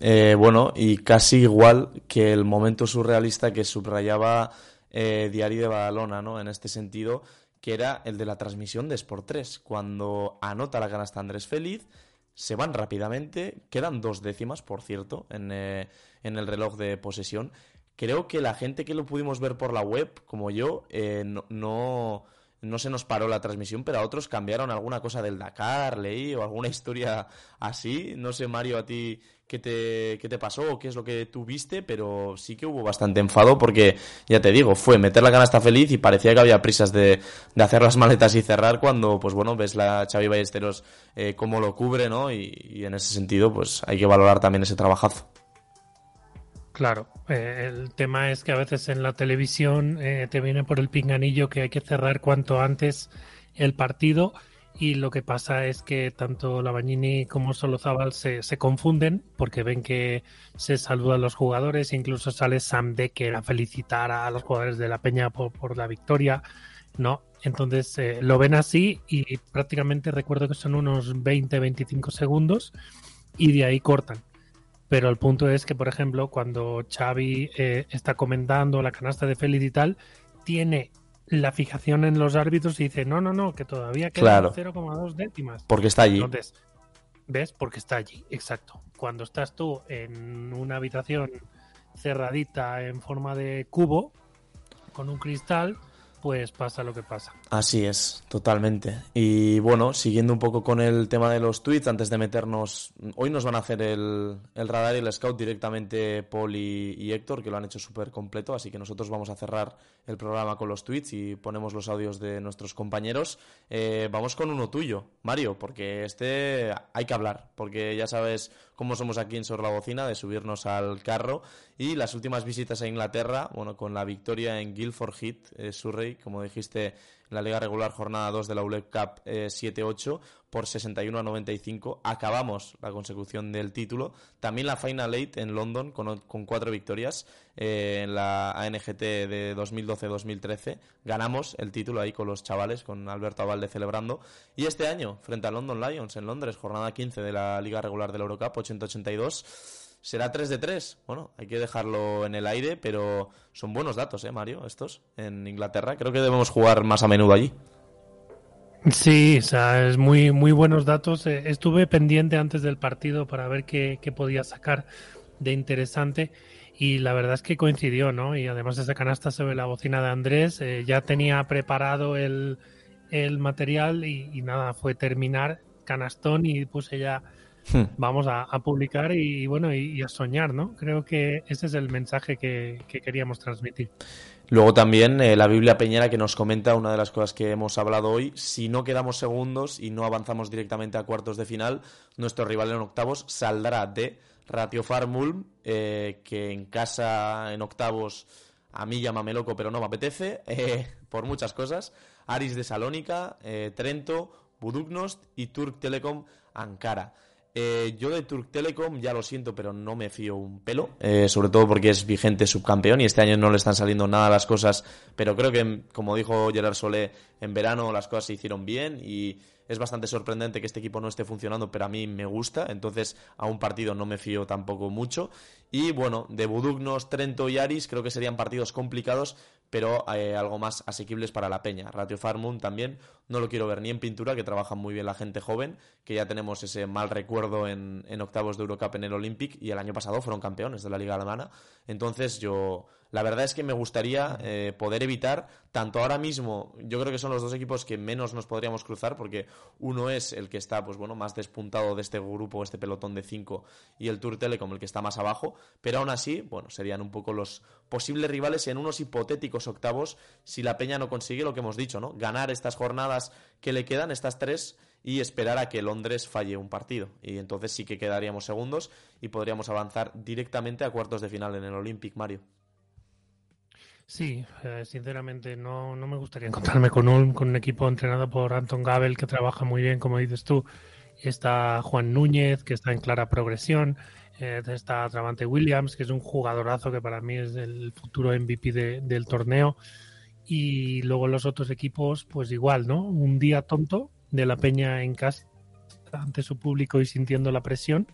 Eh, bueno, y casi igual que el momento surrealista que subrayaba eh, Diario de Badalona, ¿no? En este sentido, que era el de la transmisión de Sport 3, cuando anota la canasta Andrés Feliz, se van rápidamente, quedan dos décimas, por cierto, en, eh, en el reloj de posesión, creo que la gente que lo pudimos ver por la web, como yo, no, no se nos paró la transmisión, pero a otros cambiaron alguna cosa del Dakar, leí, o alguna historia así. No sé, Mario, a ti qué te, qué te pasó o qué es lo que tú viste, pero sí que hubo bastante enfado porque, ya te digo, fue meter la canasta feliz y parecía que había prisas de, de hacer las maletas y cerrar cuando, pues bueno, ves la Xavi Ballesteros eh, cómo lo cubre, ¿no? Y, y en ese sentido, pues hay que valorar también ese trabajazo.
Claro, eh, el tema es que a veces en la televisión eh, te viene por el pinganillo que hay que cerrar cuanto antes el partido y lo que pasa es que tanto Lavagnini como Solozábal se, se confunden porque ven que se saludan los jugadores, incluso sale Sam Decker a felicitar a los jugadores de la Peña por, la victoria, ¿no? Entonces eh, lo ven así y prácticamente recuerdo que son unos 20-25 segundos y de ahí cortan. Pero el punto es que, por ejemplo, cuando Xavi eh, está comentando la canasta de Félix y tal, tiene la fijación en los árbitros y dice, no, no, no, que todavía quedan
Claro.
0,2 décimas.
Porque está allí.
Entonces, ¿ves? Porque está allí, exacto. Cuando estás tú en una habitación cerradita en forma de cubo, con un cristal, pues pasa lo que pasa.
Así es, totalmente. Y bueno, siguiendo un poco con el tema de los tweets, antes de meternos, hoy nos van a hacer el, el radar y el scout directamente Paul y, Héctor, que lo han hecho súper completo, así que nosotros vamos a cerrar el programa con los tweets y ponemos los audios de nuestros compañeros. Eh, vamos con uno tuyo, Mario, porque este hay que hablar, porque ya sabes cómo somos aquí en Sobre la Bocina, de subirnos al carro. Y las últimas visitas a Inglaterra, bueno, con la victoria en Guildford Heath, eh, Surrey, como dijiste, en la Liga Regular Jornada 2 de la ULEP Cup eh, 7-8 por 61 a 95. Acabamos la consecución del título. También la Final Eight en London con, cuatro victorias eh, en la ANGT de 2012-2013. Ganamos el título ahí con los chavales, con Alberto Avalde celebrando. Y este año, frente a London Lions en Londres, jornada 15 de la Liga Regular de la Eurocup 80-82. Será 3 de 3. Bueno, hay que dejarlo en el aire, pero son buenos datos, ¿eh, Mario? Estos en Inglaterra. Creo que debemos jugar más a menudo allí.
Sí, o sea, es muy, muy buenos datos. Eh, estuve pendiente antes del partido para ver qué, podía sacar de interesante y la verdad es que coincidió, ¿no? Y además esa canasta sobre la bocina de Andrés, eh, ya tenía preparado el, el material y nada, fue terminar canastón y puse ya
Hmm.
vamos a, a publicar y, bueno y, y a soñar, ¿no? Creo que ese es el mensaje que, que queríamos transmitir.
Luego también eh, la Biblia Peñera que nos comenta una de las cosas que hemos hablado hoy. Si no quedamos segundos y no avanzamos directamente a cuartos de final, nuestro rival en octavos saldrá de Ratio Farmulm, eh, que en casa en octavos a mí llámame loco, pero no me apetece, eh, por muchas cosas. Aris de Salónica, Trento, Buduknost y Turk Telecom Ankara. Eh, yo de Turk Telecom ya lo siento, pero no me fío un pelo, eh, sobre todo porque es vigente subcampeón y este año no le están saliendo nada las cosas, pero creo que, como dijo Gerard Solé, en verano las cosas se hicieron bien y es bastante sorprendente que este equipo no esté funcionando, pero a mí me gusta, entonces a un partido no me fío tampoco mucho. Y bueno, de Budugnos, Trento y Aris creo que serían partidos complicados, pero eh, algo más asequibles para la peña. Ratio Farmund también no lo quiero ver ni en pintura, que trabaja muy bien la gente joven, que ya tenemos ese mal recuerdo en, en octavos de Eurocup en el Olympic y el año pasado fueron campeones de la Liga Alemana. Entonces yo, la verdad es que me gustaría eh, poder evitar, tanto ahora mismo, yo creo que son los dos equipos que menos nos podríamos cruzar, porque uno es el que está, pues bueno, más despuntado de este grupo, este pelotón de cinco, y el Tour Telecom el que está más abajo, pero aún así, bueno, serían un poco los posibles rivales en unos hipotéticos octavos si la Peña no consigue lo que hemos dicho, ¿no? Ganar estas jornadas que le quedan, estas tres, y esperar a que Londres falle un partido. Y entonces sí que quedaríamos segundos y podríamos avanzar directamente a cuartos de final en el Olympic, Mario.
Sí, eh, sinceramente no, no me gustaría encontrarme con un, con un equipo entrenado por Anton Gabel que trabaja muy bien, como dices tú. Está Juan Núñez, que está en clara progresión. Eh, está Travante Williams, que es un jugadorazo que para mí es el futuro MVP de- del torneo. Y luego los otros equipos, pues igual, ¿no? Un día tonto de la peña en casa ante su público y sintiendo la presión,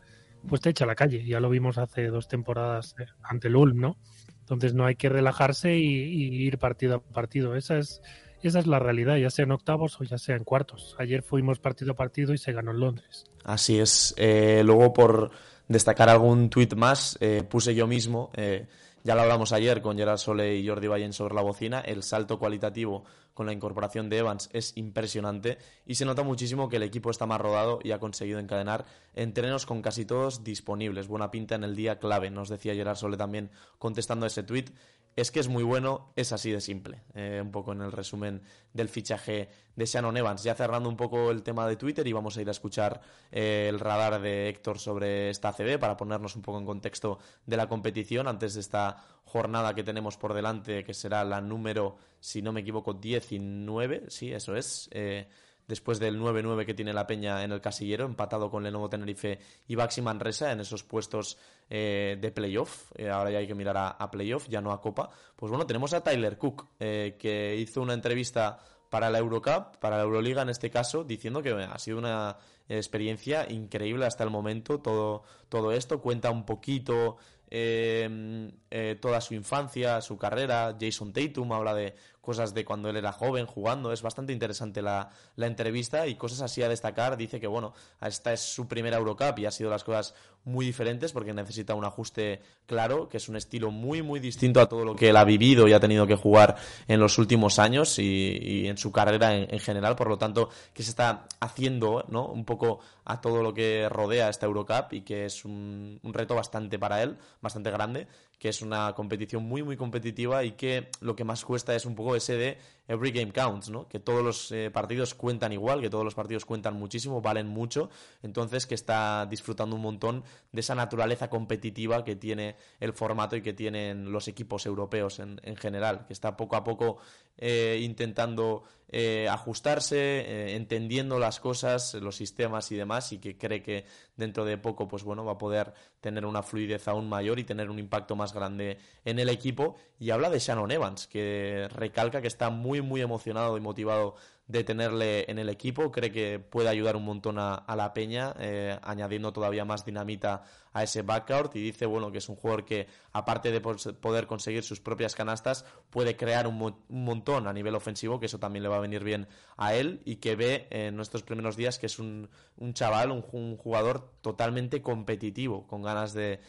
pues te echa a la calle. Ya lo vimos hace dos temporadas eh, ante el Ulm, ¿no? Entonces no hay que relajarse y, ir partido a partido. Esa es, esa es la realidad, ya sea en octavos o ya sea en cuartos. Ayer fuimos partido a partido y se ganó en Londres.
Así es. Eh, luego, por destacar algún tuit más, eh, puse yo mismo, eh, Ya lo hablamos ayer con Gerard Sole y Jordi Vallen sobre la bocina. El salto cualitativo con la incorporación de Evans es impresionante y se nota muchísimo que el equipo está más rodado y ha conseguido encadenar entrenos con casi todos disponibles. Buena pinta en el día clave, nos decía Gerard Sole también contestando ese tuit es que es muy bueno, es así de simple. Eh, un poco en el resumen del fichaje de Shannon Evans. Ya cerrando un poco el tema de Twitter y vamos a ir a escuchar eh, el radar de Héctor sobre esta ACB para ponernos un poco en contexto de la competición antes de esta jornada que tenemos por delante, que será la número, si no me equivoco, 19. Sí, eso es. Eh, después del 9-9 que tiene la Peña en el casillero, empatado con Lenovo Tenerife y Baxi Manresa en esos puestos eh, de playoff. Eh, ahora ya hay que mirar a, playoff, ya no a Copa. Pues bueno, tenemos a Tyler Cook, eh, que hizo una entrevista para la Eurocup, para la Euroliga en este caso, diciendo que ha sido una experiencia increíble hasta el momento todo, todo esto. Cuenta un poquito toda su infancia, su carrera. Jason Tatum habla de cosas de cuando él era joven jugando. Es bastante interesante la, la entrevista y cosas así a destacar. Dice que, bueno, esta es su primera Eurocup y ha sido las cosas muy diferentes porque necesita un ajuste claro, que es un estilo muy, muy distinto a todo lo que él ha vivido y ha tenido que jugar en los últimos años y, en su carrera en, general. Por lo tanto, que se está haciendo ¿no? un poco a todo lo que rodea esta Eurocup y que es un, un reto bastante para él, bastante grande que es una competición muy, muy competitiva y que lo que más cuesta es un poco ese de every game counts, ¿no? Que todos los eh, partidos cuentan igual, que todos los partidos cuentan muchísimo, valen mucho, entonces que está disfrutando un montón de esa naturaleza competitiva que tiene el formato y que tienen los equipos europeos en, en general, que está poco a poco eh, intentando eh, ajustarse, eh, entendiendo las cosas, los sistemas y demás, y que cree que dentro de poco, pues bueno, va a poder tener una fluidez aún mayor y tener un impacto más grande en el equipo. Y habla de Shannon Evans, que recalca que está muy, muy emocionado y motivado de tenerle en el equipo. Cree que puede ayudar un montón a, la peña, eh, añadiendo todavía más dinamita a ese backcourt. Y dice, bueno, que es un jugador que, aparte de poder conseguir sus propias canastas, puede crear un, montón a nivel ofensivo, que eso también le va a venir bien a él. Y que ve en nuestros primeros días que es un, chaval, un, jugador totalmente competitivo, con ganas de,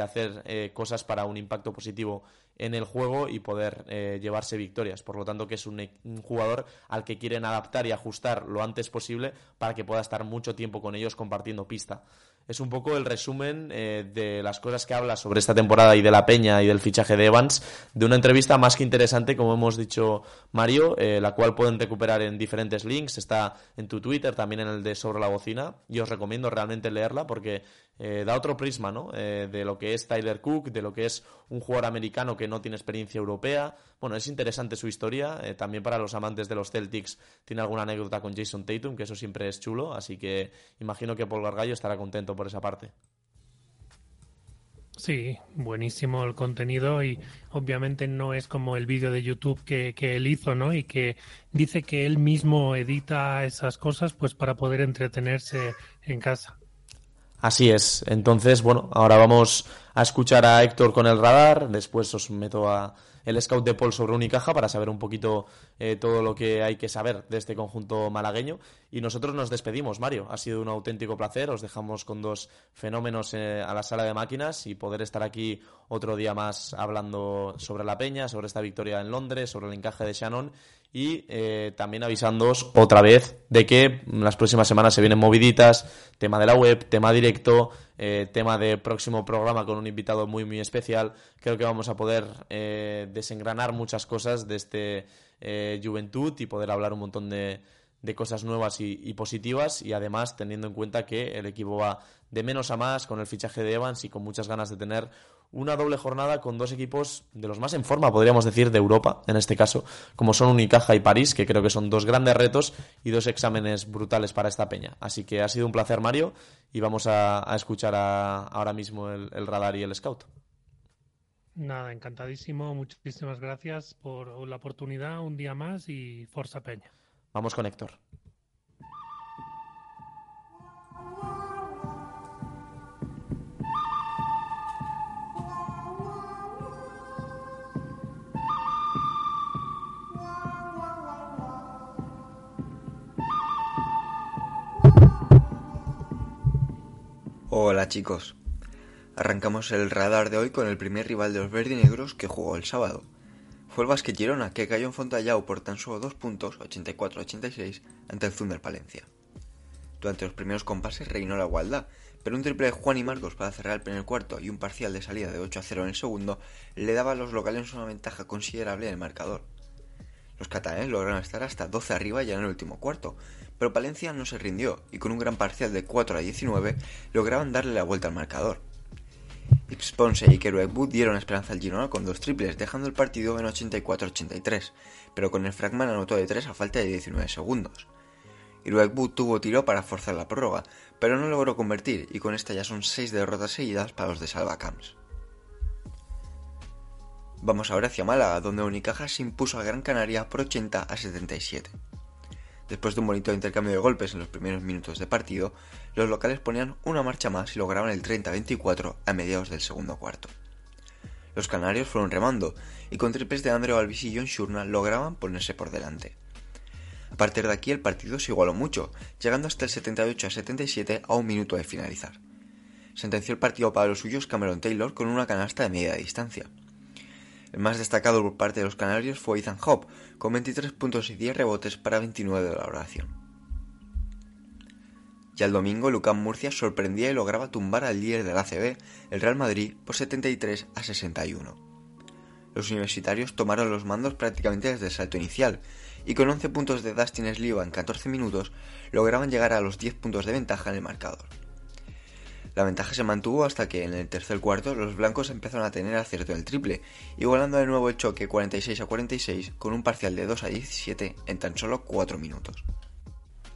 hacer eh, cosas para un impacto positivo en el juego y poder eh, llevarse victorias. Por lo tanto, que es un, un, jugador al que quieren adaptar y ajustar lo antes posible para que pueda estar mucho tiempo con ellos compartiendo pista es un poco el resumen eh, de las cosas que habla sobre esta temporada y de la peña y del fichaje de Evans, de una entrevista más que interesante, como hemos dicho Mario, eh, la cual pueden recuperar en diferentes links, está en tu Twitter, también en el de Sobre la Bocina, y os recomiendo realmente leerla porque eh, da otro prisma ¿no? de lo que es Tyler Cook, de lo que es un jugador americano que no tiene experiencia europea. Bueno, es interesante su historia, también para los amantes de los Celtics tiene alguna anécdota con Jason Tatum, que eso siempre es chulo, así que imagino que Paul Gargallo estará contento por esa parte.
Sí, buenísimo el contenido y obviamente no es como el vídeo de YouTube que, que, él hizo, ¿no? Y que dice que él mismo edita esas cosas pues para poder entretenerse en casa.
Así es. Entonces, bueno, ahora vamos a escuchar a Héctor con el radar, después os meto a, el scout de Paul sobre Unicaja para saber un poquito eh, todo lo que hay que saber de este conjunto malagueño. Y nosotros nos despedimos, Mario. Ha sido un auténtico placer. Os dejamos con dos fenómenos eh, a la sala de máquinas y poder estar aquí otro día más hablando sobre la Peña, sobre esta victoria en Londres, sobre el encaje de Shannon y eh, también avisándoos otra vez de que las próximas semanas se vienen moviditas, tema de la web, tema directo, eh, tema de próximo programa con un invitado muy muy especial. Creo que vamos a poder eh, desengranar muchas cosas de este Juventud y poder hablar un montón de, de cosas nuevas y, positivas y además teniendo en cuenta que el equipo va de menos a más con el fichaje de Evans y con muchas ganas de tener una doble jornada con dos equipos de los más en forma, podríamos decir, de Europa, en este caso, como son Unicaja y París, que creo que son dos grandes retos y dos exámenes brutales para esta peña. Así que ha sido un placer, Mario, y vamos a, escuchar ahora mismo el, el radar y el scout.
Nada, encantadísimo. Muchísimas gracias por la oportunidad un día más y Forza Peña.
Vamos con Héctor.
Hola chicos. Arrancamos el radar de hoy con el primer rival de los verdinegros que jugó el sábado. Fue el Girona, que cayó en Fontallao por tan solo dos puntos, 84-86, ante el Zunder Palencia. Durante los primeros compases reinó la igualdad, pero un triple de Juan y Marcos para cerrar el primer cuarto y un parcial de salida de 8 a 0 en el segundo le daba a los locales una ventaja considerable en el marcador. Los catalanes lograron estar hasta 12 arriba ya en el último cuarto, pero Palencia no se rindió y con un gran parcial de 4 a 19 lograban darle la vuelta al marcador. Ipsponse y Kerouac dieron esperanza al Girona con dos triples, dejando el partido en 84-83, pero con el Fragman anotó de 3 a falta de 19 segundos. Iruekbu tuvo tiro para forzar la prórroga, pero no logró convertir y con esta ya son 6 derrotas seguidas para los de Salvacams. Vamos ahora hacia Málaga, donde Unicaja se impuso a Gran Canaria por 80 a 77. Después de un bonito intercambio de golpes en los primeros minutos de partido, los locales ponían una marcha más y lograban el 30-24 a mediados del segundo cuarto. Los canarios fueron remando y con triples de Andreo Alvis y John Shurna lograban ponerse por delante. A partir de aquí el partido se igualó mucho, llegando hasta el 78 a 77 a un minuto de finalizar. Sentenció el partido para los suyos Cameron Taylor con una canasta de media distancia. El más destacado por parte de los canarios fue Ethan Hope, con 23 puntos y 10 rebotes para 29 de valoración. Ya el domingo, Lucán Murcia sorprendía y lograba tumbar al líder del ACB, el Real Madrid, por 73 a 61. Los universitarios tomaron los mandos prácticamente desde el salto inicial, y con 11 puntos de Dustin Sliwa en 14 minutos, lograban llegar a los 10 puntos de ventaja en el marcador. La ventaja se mantuvo hasta que en el tercer cuarto los blancos empezaron a tener acierto en el triple, igualando de nuevo el choque 46 a 46 con un parcial de 2 a 17 en tan solo 4 minutos.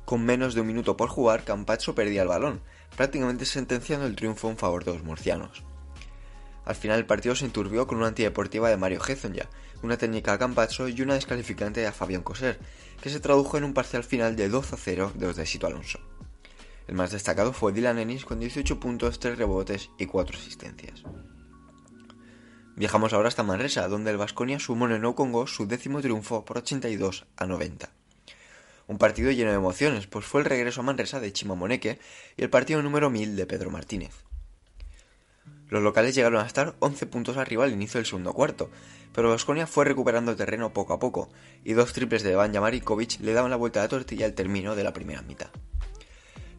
Con menos de un minuto por jugar, Campazzo perdía el balón, prácticamente sentenciando el triunfo en favor de los murcianos. Al final el partido se enturbió con una antideportiva de Mario Hezonja, una técnica a Campazzo y una descalificante a Fabián Coser, que se tradujo en un parcial final de 2 a 0 de los de Sito Alonso. El más destacado fue Dylan Ennis con 18 puntos, 3 rebotes y 4 asistencias. Viajamos ahora hasta Manresa, donde el Vasconia sumó en el No Congo su décimo triunfo por 82 a 90. Un partido lleno de emociones, pues fue el regreso a Manresa de Chimamoneque y el partido número 1000 de Pedro Martínez. Los locales llegaron a estar 11 puntos arriba al inicio del segundo cuarto, pero Vasconia fue recuperando terreno poco a poco, y dos triples de Vanja Marikovic le daban la vuelta a la tortilla al término de la primera mitad.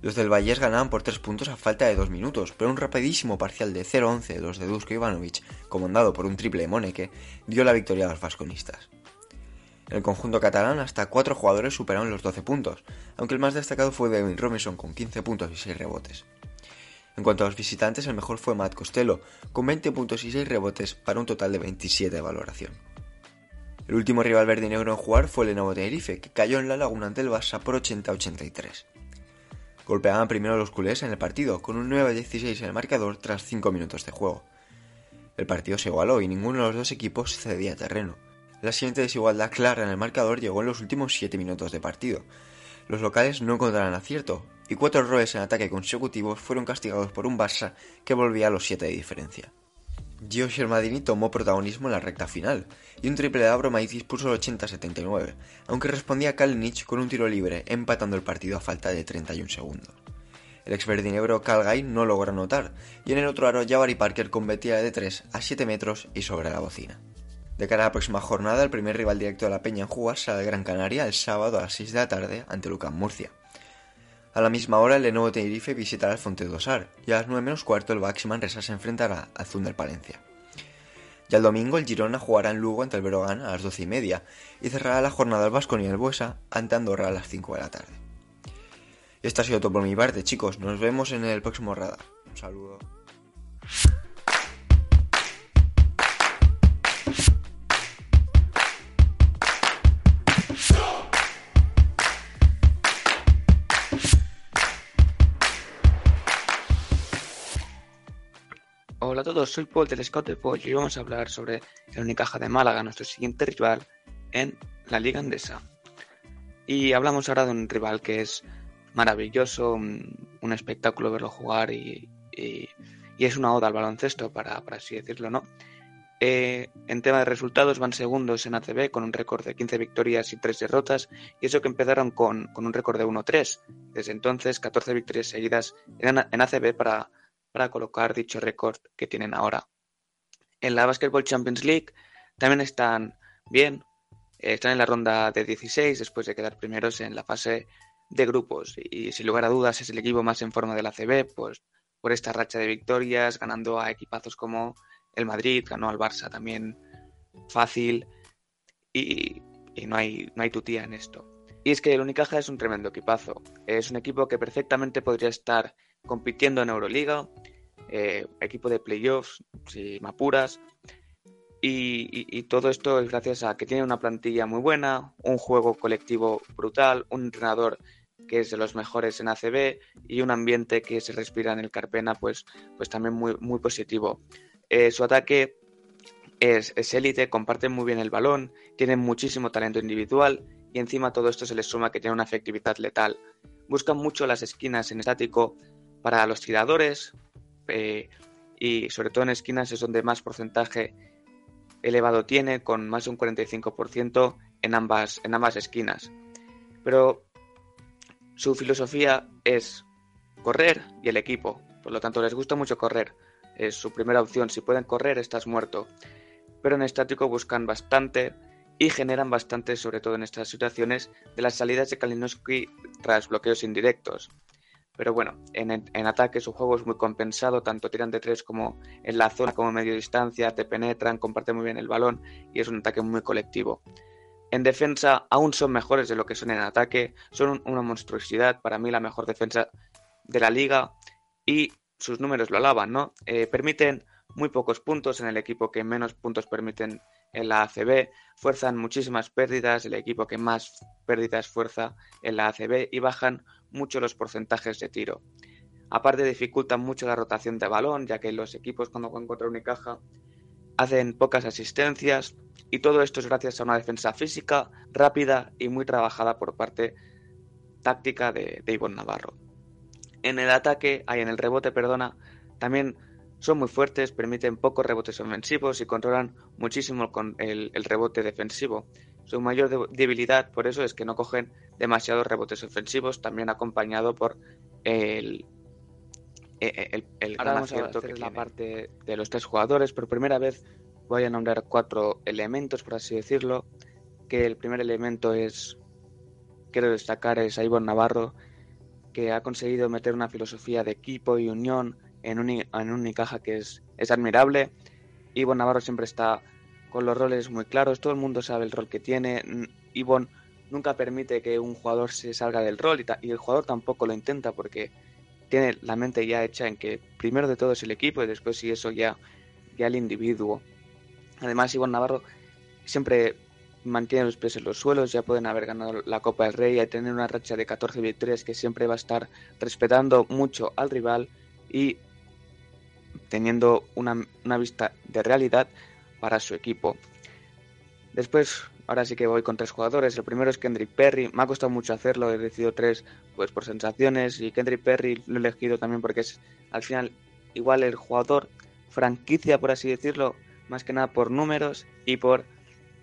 Los del Vallés ganaban por 3 puntos a falta de 2 minutos, pero un rapidísimo parcial de 0-11 de los de Dusko Ivanovic, comandado por un triple de Moneke, dio la victoria a los vasconistas. En el conjunto catalán, hasta 4 jugadores superaron los 12 puntos, aunque el más destacado fue Devin Robinson con 15 puntos y 6 rebotes. En cuanto a los visitantes, el mejor fue Matt Costello, con 20 puntos y 6 rebotes para un total de 27 de valoración. El último rival verde y negro en jugar fue el Lenovo Tenerife, que cayó en la laguna ante el Barça por 80-83. Golpeaban primero los culés en el partido, con un 9 16 en el marcador tras 5 minutos de juego. El partido se igualó y ninguno de los dos equipos cedía terreno. La siguiente desigualdad clara en el marcador llegó en los últimos 7 minutos de partido. Los locales no encontraron acierto, y cuatro errores en ataque consecutivos fueron castigados por un Barça que volvía a los 7 de diferencia. Gio Shermadini tomó protagonismo en la recta final, y un triple de Abromaitis puso el 80-79, aunque respondía Kalinic con un tiro libre, empatando el partido a falta de 31 segundos. El ex verdinegro Calgay no logró anotar, y en el otro aro Jabari Parker convertía de 3 a 7 metros y sobre la bocina. De cara a la próxima jornada, el primer rival directo de la Peña en jugar será el Gran Canaria el sábado a las 6 de la tarde ante Lucan Murcia. A la misma hora, el Lenovo Tenerife visitará el Fonte Dosar y a las 9 menos cuarto el Baxi Manresa se enfrentará al Zunder Palencia. Ya el domingo, el Girona jugará en Lugo ante el Brogan a las 12 y media y cerrará la jornada el Vasco y el Buesa ante Andorra a las 5 de la tarde. Y esto ha sido todo por mi parte, chicos. Nos vemos en el próximo radar. Un saludo.
Hola a todos, soy Paul del Scout de Pollo y vamos a hablar sobre el Unicaja de Málaga, nuestro siguiente rival en la Liga Andesa. Y hablamos ahora de un rival que es maravilloso, un, espectáculo verlo jugar y, es una oda al baloncesto, para, para así decirlo, ¿no? Eh, en tema de resultados van segundos en ACB con un récord de 15 victorias y 3 derrotas y eso que empezaron con, un récord de 1-3. Desde entonces 14 victorias seguidas en ACB para, para colocar dicho récord que tienen ahora. En la Basketball Champions League también están bien, eh, están en la ronda de 16 después de quedar primeros en la fase de grupos y sin lugar a dudas es el equipo más en forma de la CB, pues por esta racha de victorias, ganando a equipazos como el Madrid, ganó al Barça también fácil y, no, hay, no hay tutía en esto. Y es que el Unicaja es un tremendo equipazo. Es un equipo que perfectamente podría estar compitiendo en Euroliga, eh, equipo de playoffs, me apuras. Y, todo esto es gracias a que tiene una plantilla muy buena, un juego colectivo brutal, un entrenador que es de los mejores en ACB y un ambiente que se respira en el Carpena, pues, pues también muy, muy positivo. Eh, su ataque es élite, comparte muy bien el balón, tiene muchísimo talento individual y encima todo esto se le suma que tiene una efectividad letal. Buscan mucho las esquinas en estático para los tiradores eh, y sobre todo en esquinas es donde más porcentaje elevado tiene, con más de un 45% en ambas, en ambas esquinas. Pero su filosofía es correr y el equipo, por lo tanto les gusta mucho correr. Es su primera opción, si pueden correr estás muerto. Pero en estático buscan bastante y generan bastante, sobre todo en estas situaciones, de las salidas de Kalinowski tras bloqueos indirectos. Pero bueno, en, ataque su juego es muy compensado, tanto tiran de tres como en la zona como medio distancia, te penetran, comparten muy bien el balón y es un ataque muy colectivo. En defensa aún son mejores de lo que son en ataque, son una monstruosidad, para mí la mejor defensa de la liga y sus números lo alaban, ¿no? Eh, permiten muy pocos puntos en el equipo que menos puntos permiten en la ACB, fuerzan muchísimas pérdidas, el equipo que más pérdidas fuerza en la ACB y bajan mucho los porcentajes de tiro. Aparte dificultan mucho la rotación de balón, ya que los equipos cuando juegan contra Unicaja hacen pocas asistencias y todo esto es gracias a una defensa física, rápida y muy trabajada por parte táctica de, de Ivonne Navarro. En el ataque, hay en el rebote, perdona, también son muy fuertes, permiten pocos rebotes ofensivos y controlan muchísimo con el, rebote defensivo. Su mayor debilidad por eso es que no cogen demasiados rebotes ofensivos, también acompañado por el, e, e, el, el, acierto que es la parte de los tres jugadores. Por primera vez voy a nombrar cuatro elementos, por así decirlo. Que el primer elemento es, quiero destacar, es Ivonne Navarro, que ha conseguido meter una filosofía de equipo y unión en un, en Unicaja que es, es admirable. Ivonne Navarro siempre está con los roles muy claros, todo el mundo sabe el rol que tiene. Ivonne nunca permite que un jugador se salga del rol y, el jugador tampoco lo intenta porque tiene la mente ya hecha en que primero de todo es el equipo y después si eso ya, ya el individuo. Además, Ivonne Navarro siempre mantiene los pies en los suelos, ya pueden haber ganado la Copa del Rey y tener una racha de 14 victorias que siempre va a estar respetando mucho al rival y teniendo una, vista de realidad para su equipo. Después, ahora sí que voy con tres jugadores. El primero es Kendrick Perry. Me ha costado mucho hacerlo, he decidido tres pues por sensaciones y Kendrick Perry lo he elegido también porque es al final igual el jugador franquicia, por así decirlo, más que nada por números y por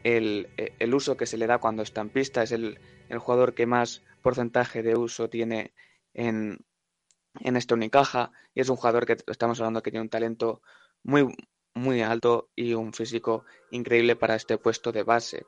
el, uso que se le da cuando está en pista. Es el, el jugador que más porcentaje de uso tiene en, en esta Unicaja y es un jugador que estamos hablando que tiene un talento muy, muy alto y un físico increíble para este puesto de base.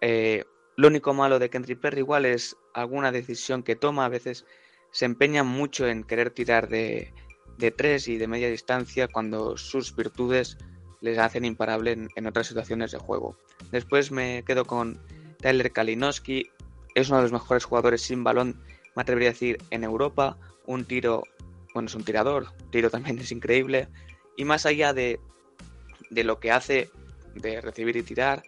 Eh, lo único malo de Kendrick Perry igual es alguna decisión que toma, a veces se empeña mucho en querer tirar de, de tres y de media distancia cuando sus virtudes les hacen imparable en, en, otras situaciones de juego. Después me quedo con Tyler Kalinowski, es uno de los mejores jugadores sin balón, me atrevería a decir, en Europa, un tiro, bueno, es un tirador, tiro también es increíble, y más allá de, de lo que hace de recibir y tirar,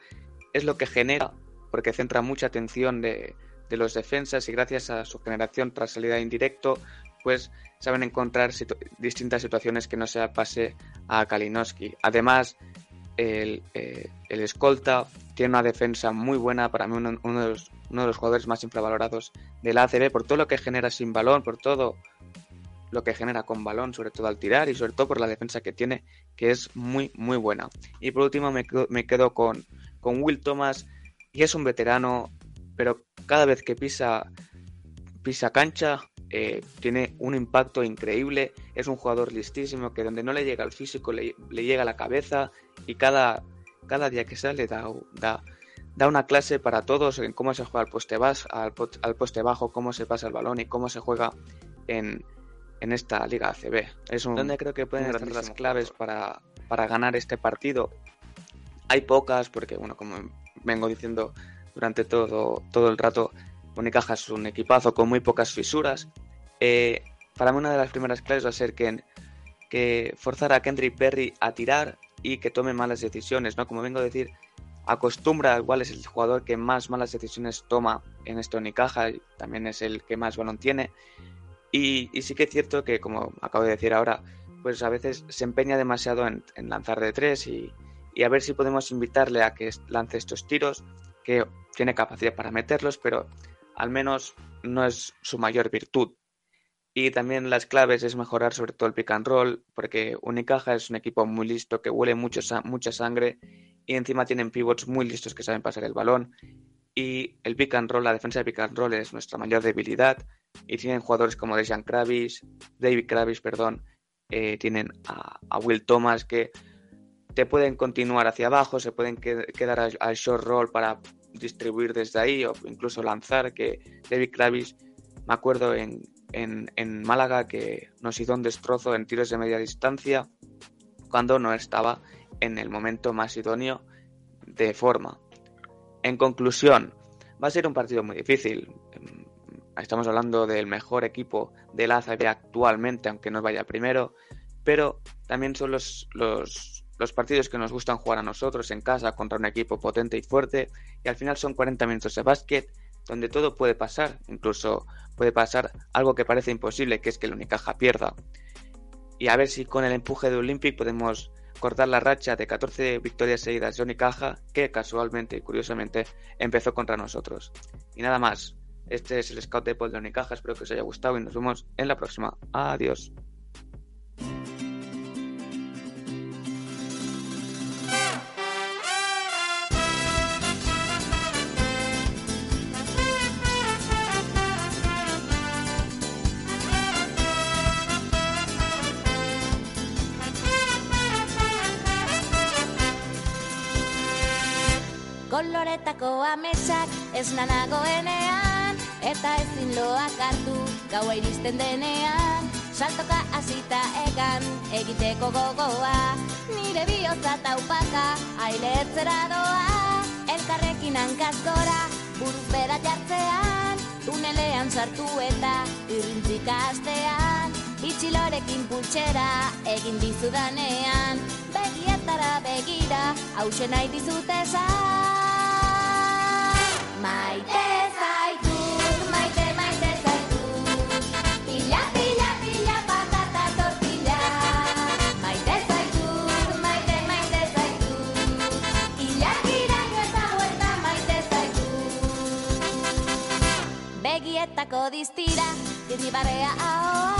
es lo que genera, porque centra mucha atención de, de los defensas y gracias a su generación tras salida indirecto, pues saben encontrar distintas situaciones que no se pase a Kalinowski. Además, el, eh, el, escolta tiene una defensa muy buena, para mí uno, de los, uno, de los, jugadores más infravalorados del ACB, por todo lo que genera sin balón, por todo lo que genera con balón, sobre todo al tirar y sobre todo por la defensa que tiene, que es muy, muy buena. Y por último me me quedo con, con Will Thomas, y es un veterano, pero cada vez que pisa, pisa cancha eh, tiene un impacto increíble, es un jugador listísimo que donde no le llega el físico le, llega la cabeza y cada, cada día que sale da, da, da, una clase para todos en cómo se juega al poste, al, al poste bajo, cómo se pasa el balón y cómo se juega en, en esta Liga ACB. Es un, donde creo que pueden estar las claves para, para ganar este partido. Hay pocas, porque bueno, como vengo diciendo durante todo, todo el rato, Unicaja es un equipazo con muy pocas fisuras. Eh, para mí una de las primeras claves va a ser que, que forzar a Kendrick Perry a tirar y que tome malas decisiones, ¿no? Como vengo a decir, acostumbra, igual es el jugador que más malas decisiones toma en este Unicaja, también es el que más balón tiene. Y, sí que es cierto que, como acabo de decir ahora, pues a veces se empeña demasiado en, lanzar de tres y, y, a ver si podemos invitarle a que lance estos tiros, que tiene capacidad para meterlos, pero al menos no es su mayor virtud. Y también las claves es mejorar sobre todo el pick and roll, porque Unicaja es un equipo muy listo que huele mucho, mucha sangre y encima tienen pivots muy listos que saben pasar el balón. Y el pick and roll, la defensa de pick and roll es nuestra mayor debilidad. Y tienen jugadores como Dejan Kravis, David Kravis, perdón, eh, tienen a, Will Thomas que te pueden continuar hacia abajo, se pueden quedar al short roll para distribuir desde ahí o incluso lanzar, que David Kravis, me acuerdo en, en, Málaga que nos hizo un destrozo en tiros de media distancia cuando no estaba en el momento más idóneo de forma. En conclusión, va a ser un partido muy difícil. Estamos hablando del mejor equipo del ACB actualmente, aunque no vaya primero, pero también son los, los los partidos que nos gustan jugar a nosotros en casa contra un equipo potente y fuerte y al final son 40 minutos de básquet donde todo puede pasar, incluso puede pasar algo que parece imposible, que es que el Unicaja pierda. Y a ver si con el empuje de Olympic podemos cortar la racha de 14 victorias seguidas de Unicaja, que casualmente y curiosamente empezó contra nosotros. Y nada más, este es el Scout Depot de Unicaja, espero que os haya gustado y nos vemos en la próxima. Adiós.
Koloretako amesak ez nanagoenean eta ezin loak hartu gaua iristen denean. Saltoka azita egan egiteko gogoa nire bihotza taupaka ailetzera doa. Elkarrekin hankazkora buruz bera jartzean tunelean sartu eta irrintzika astean. Itxilorekin pultsera egin dizudanean begietara begira hause nahi dizutezan Maite Begietako diztira, dirri barrea ahoa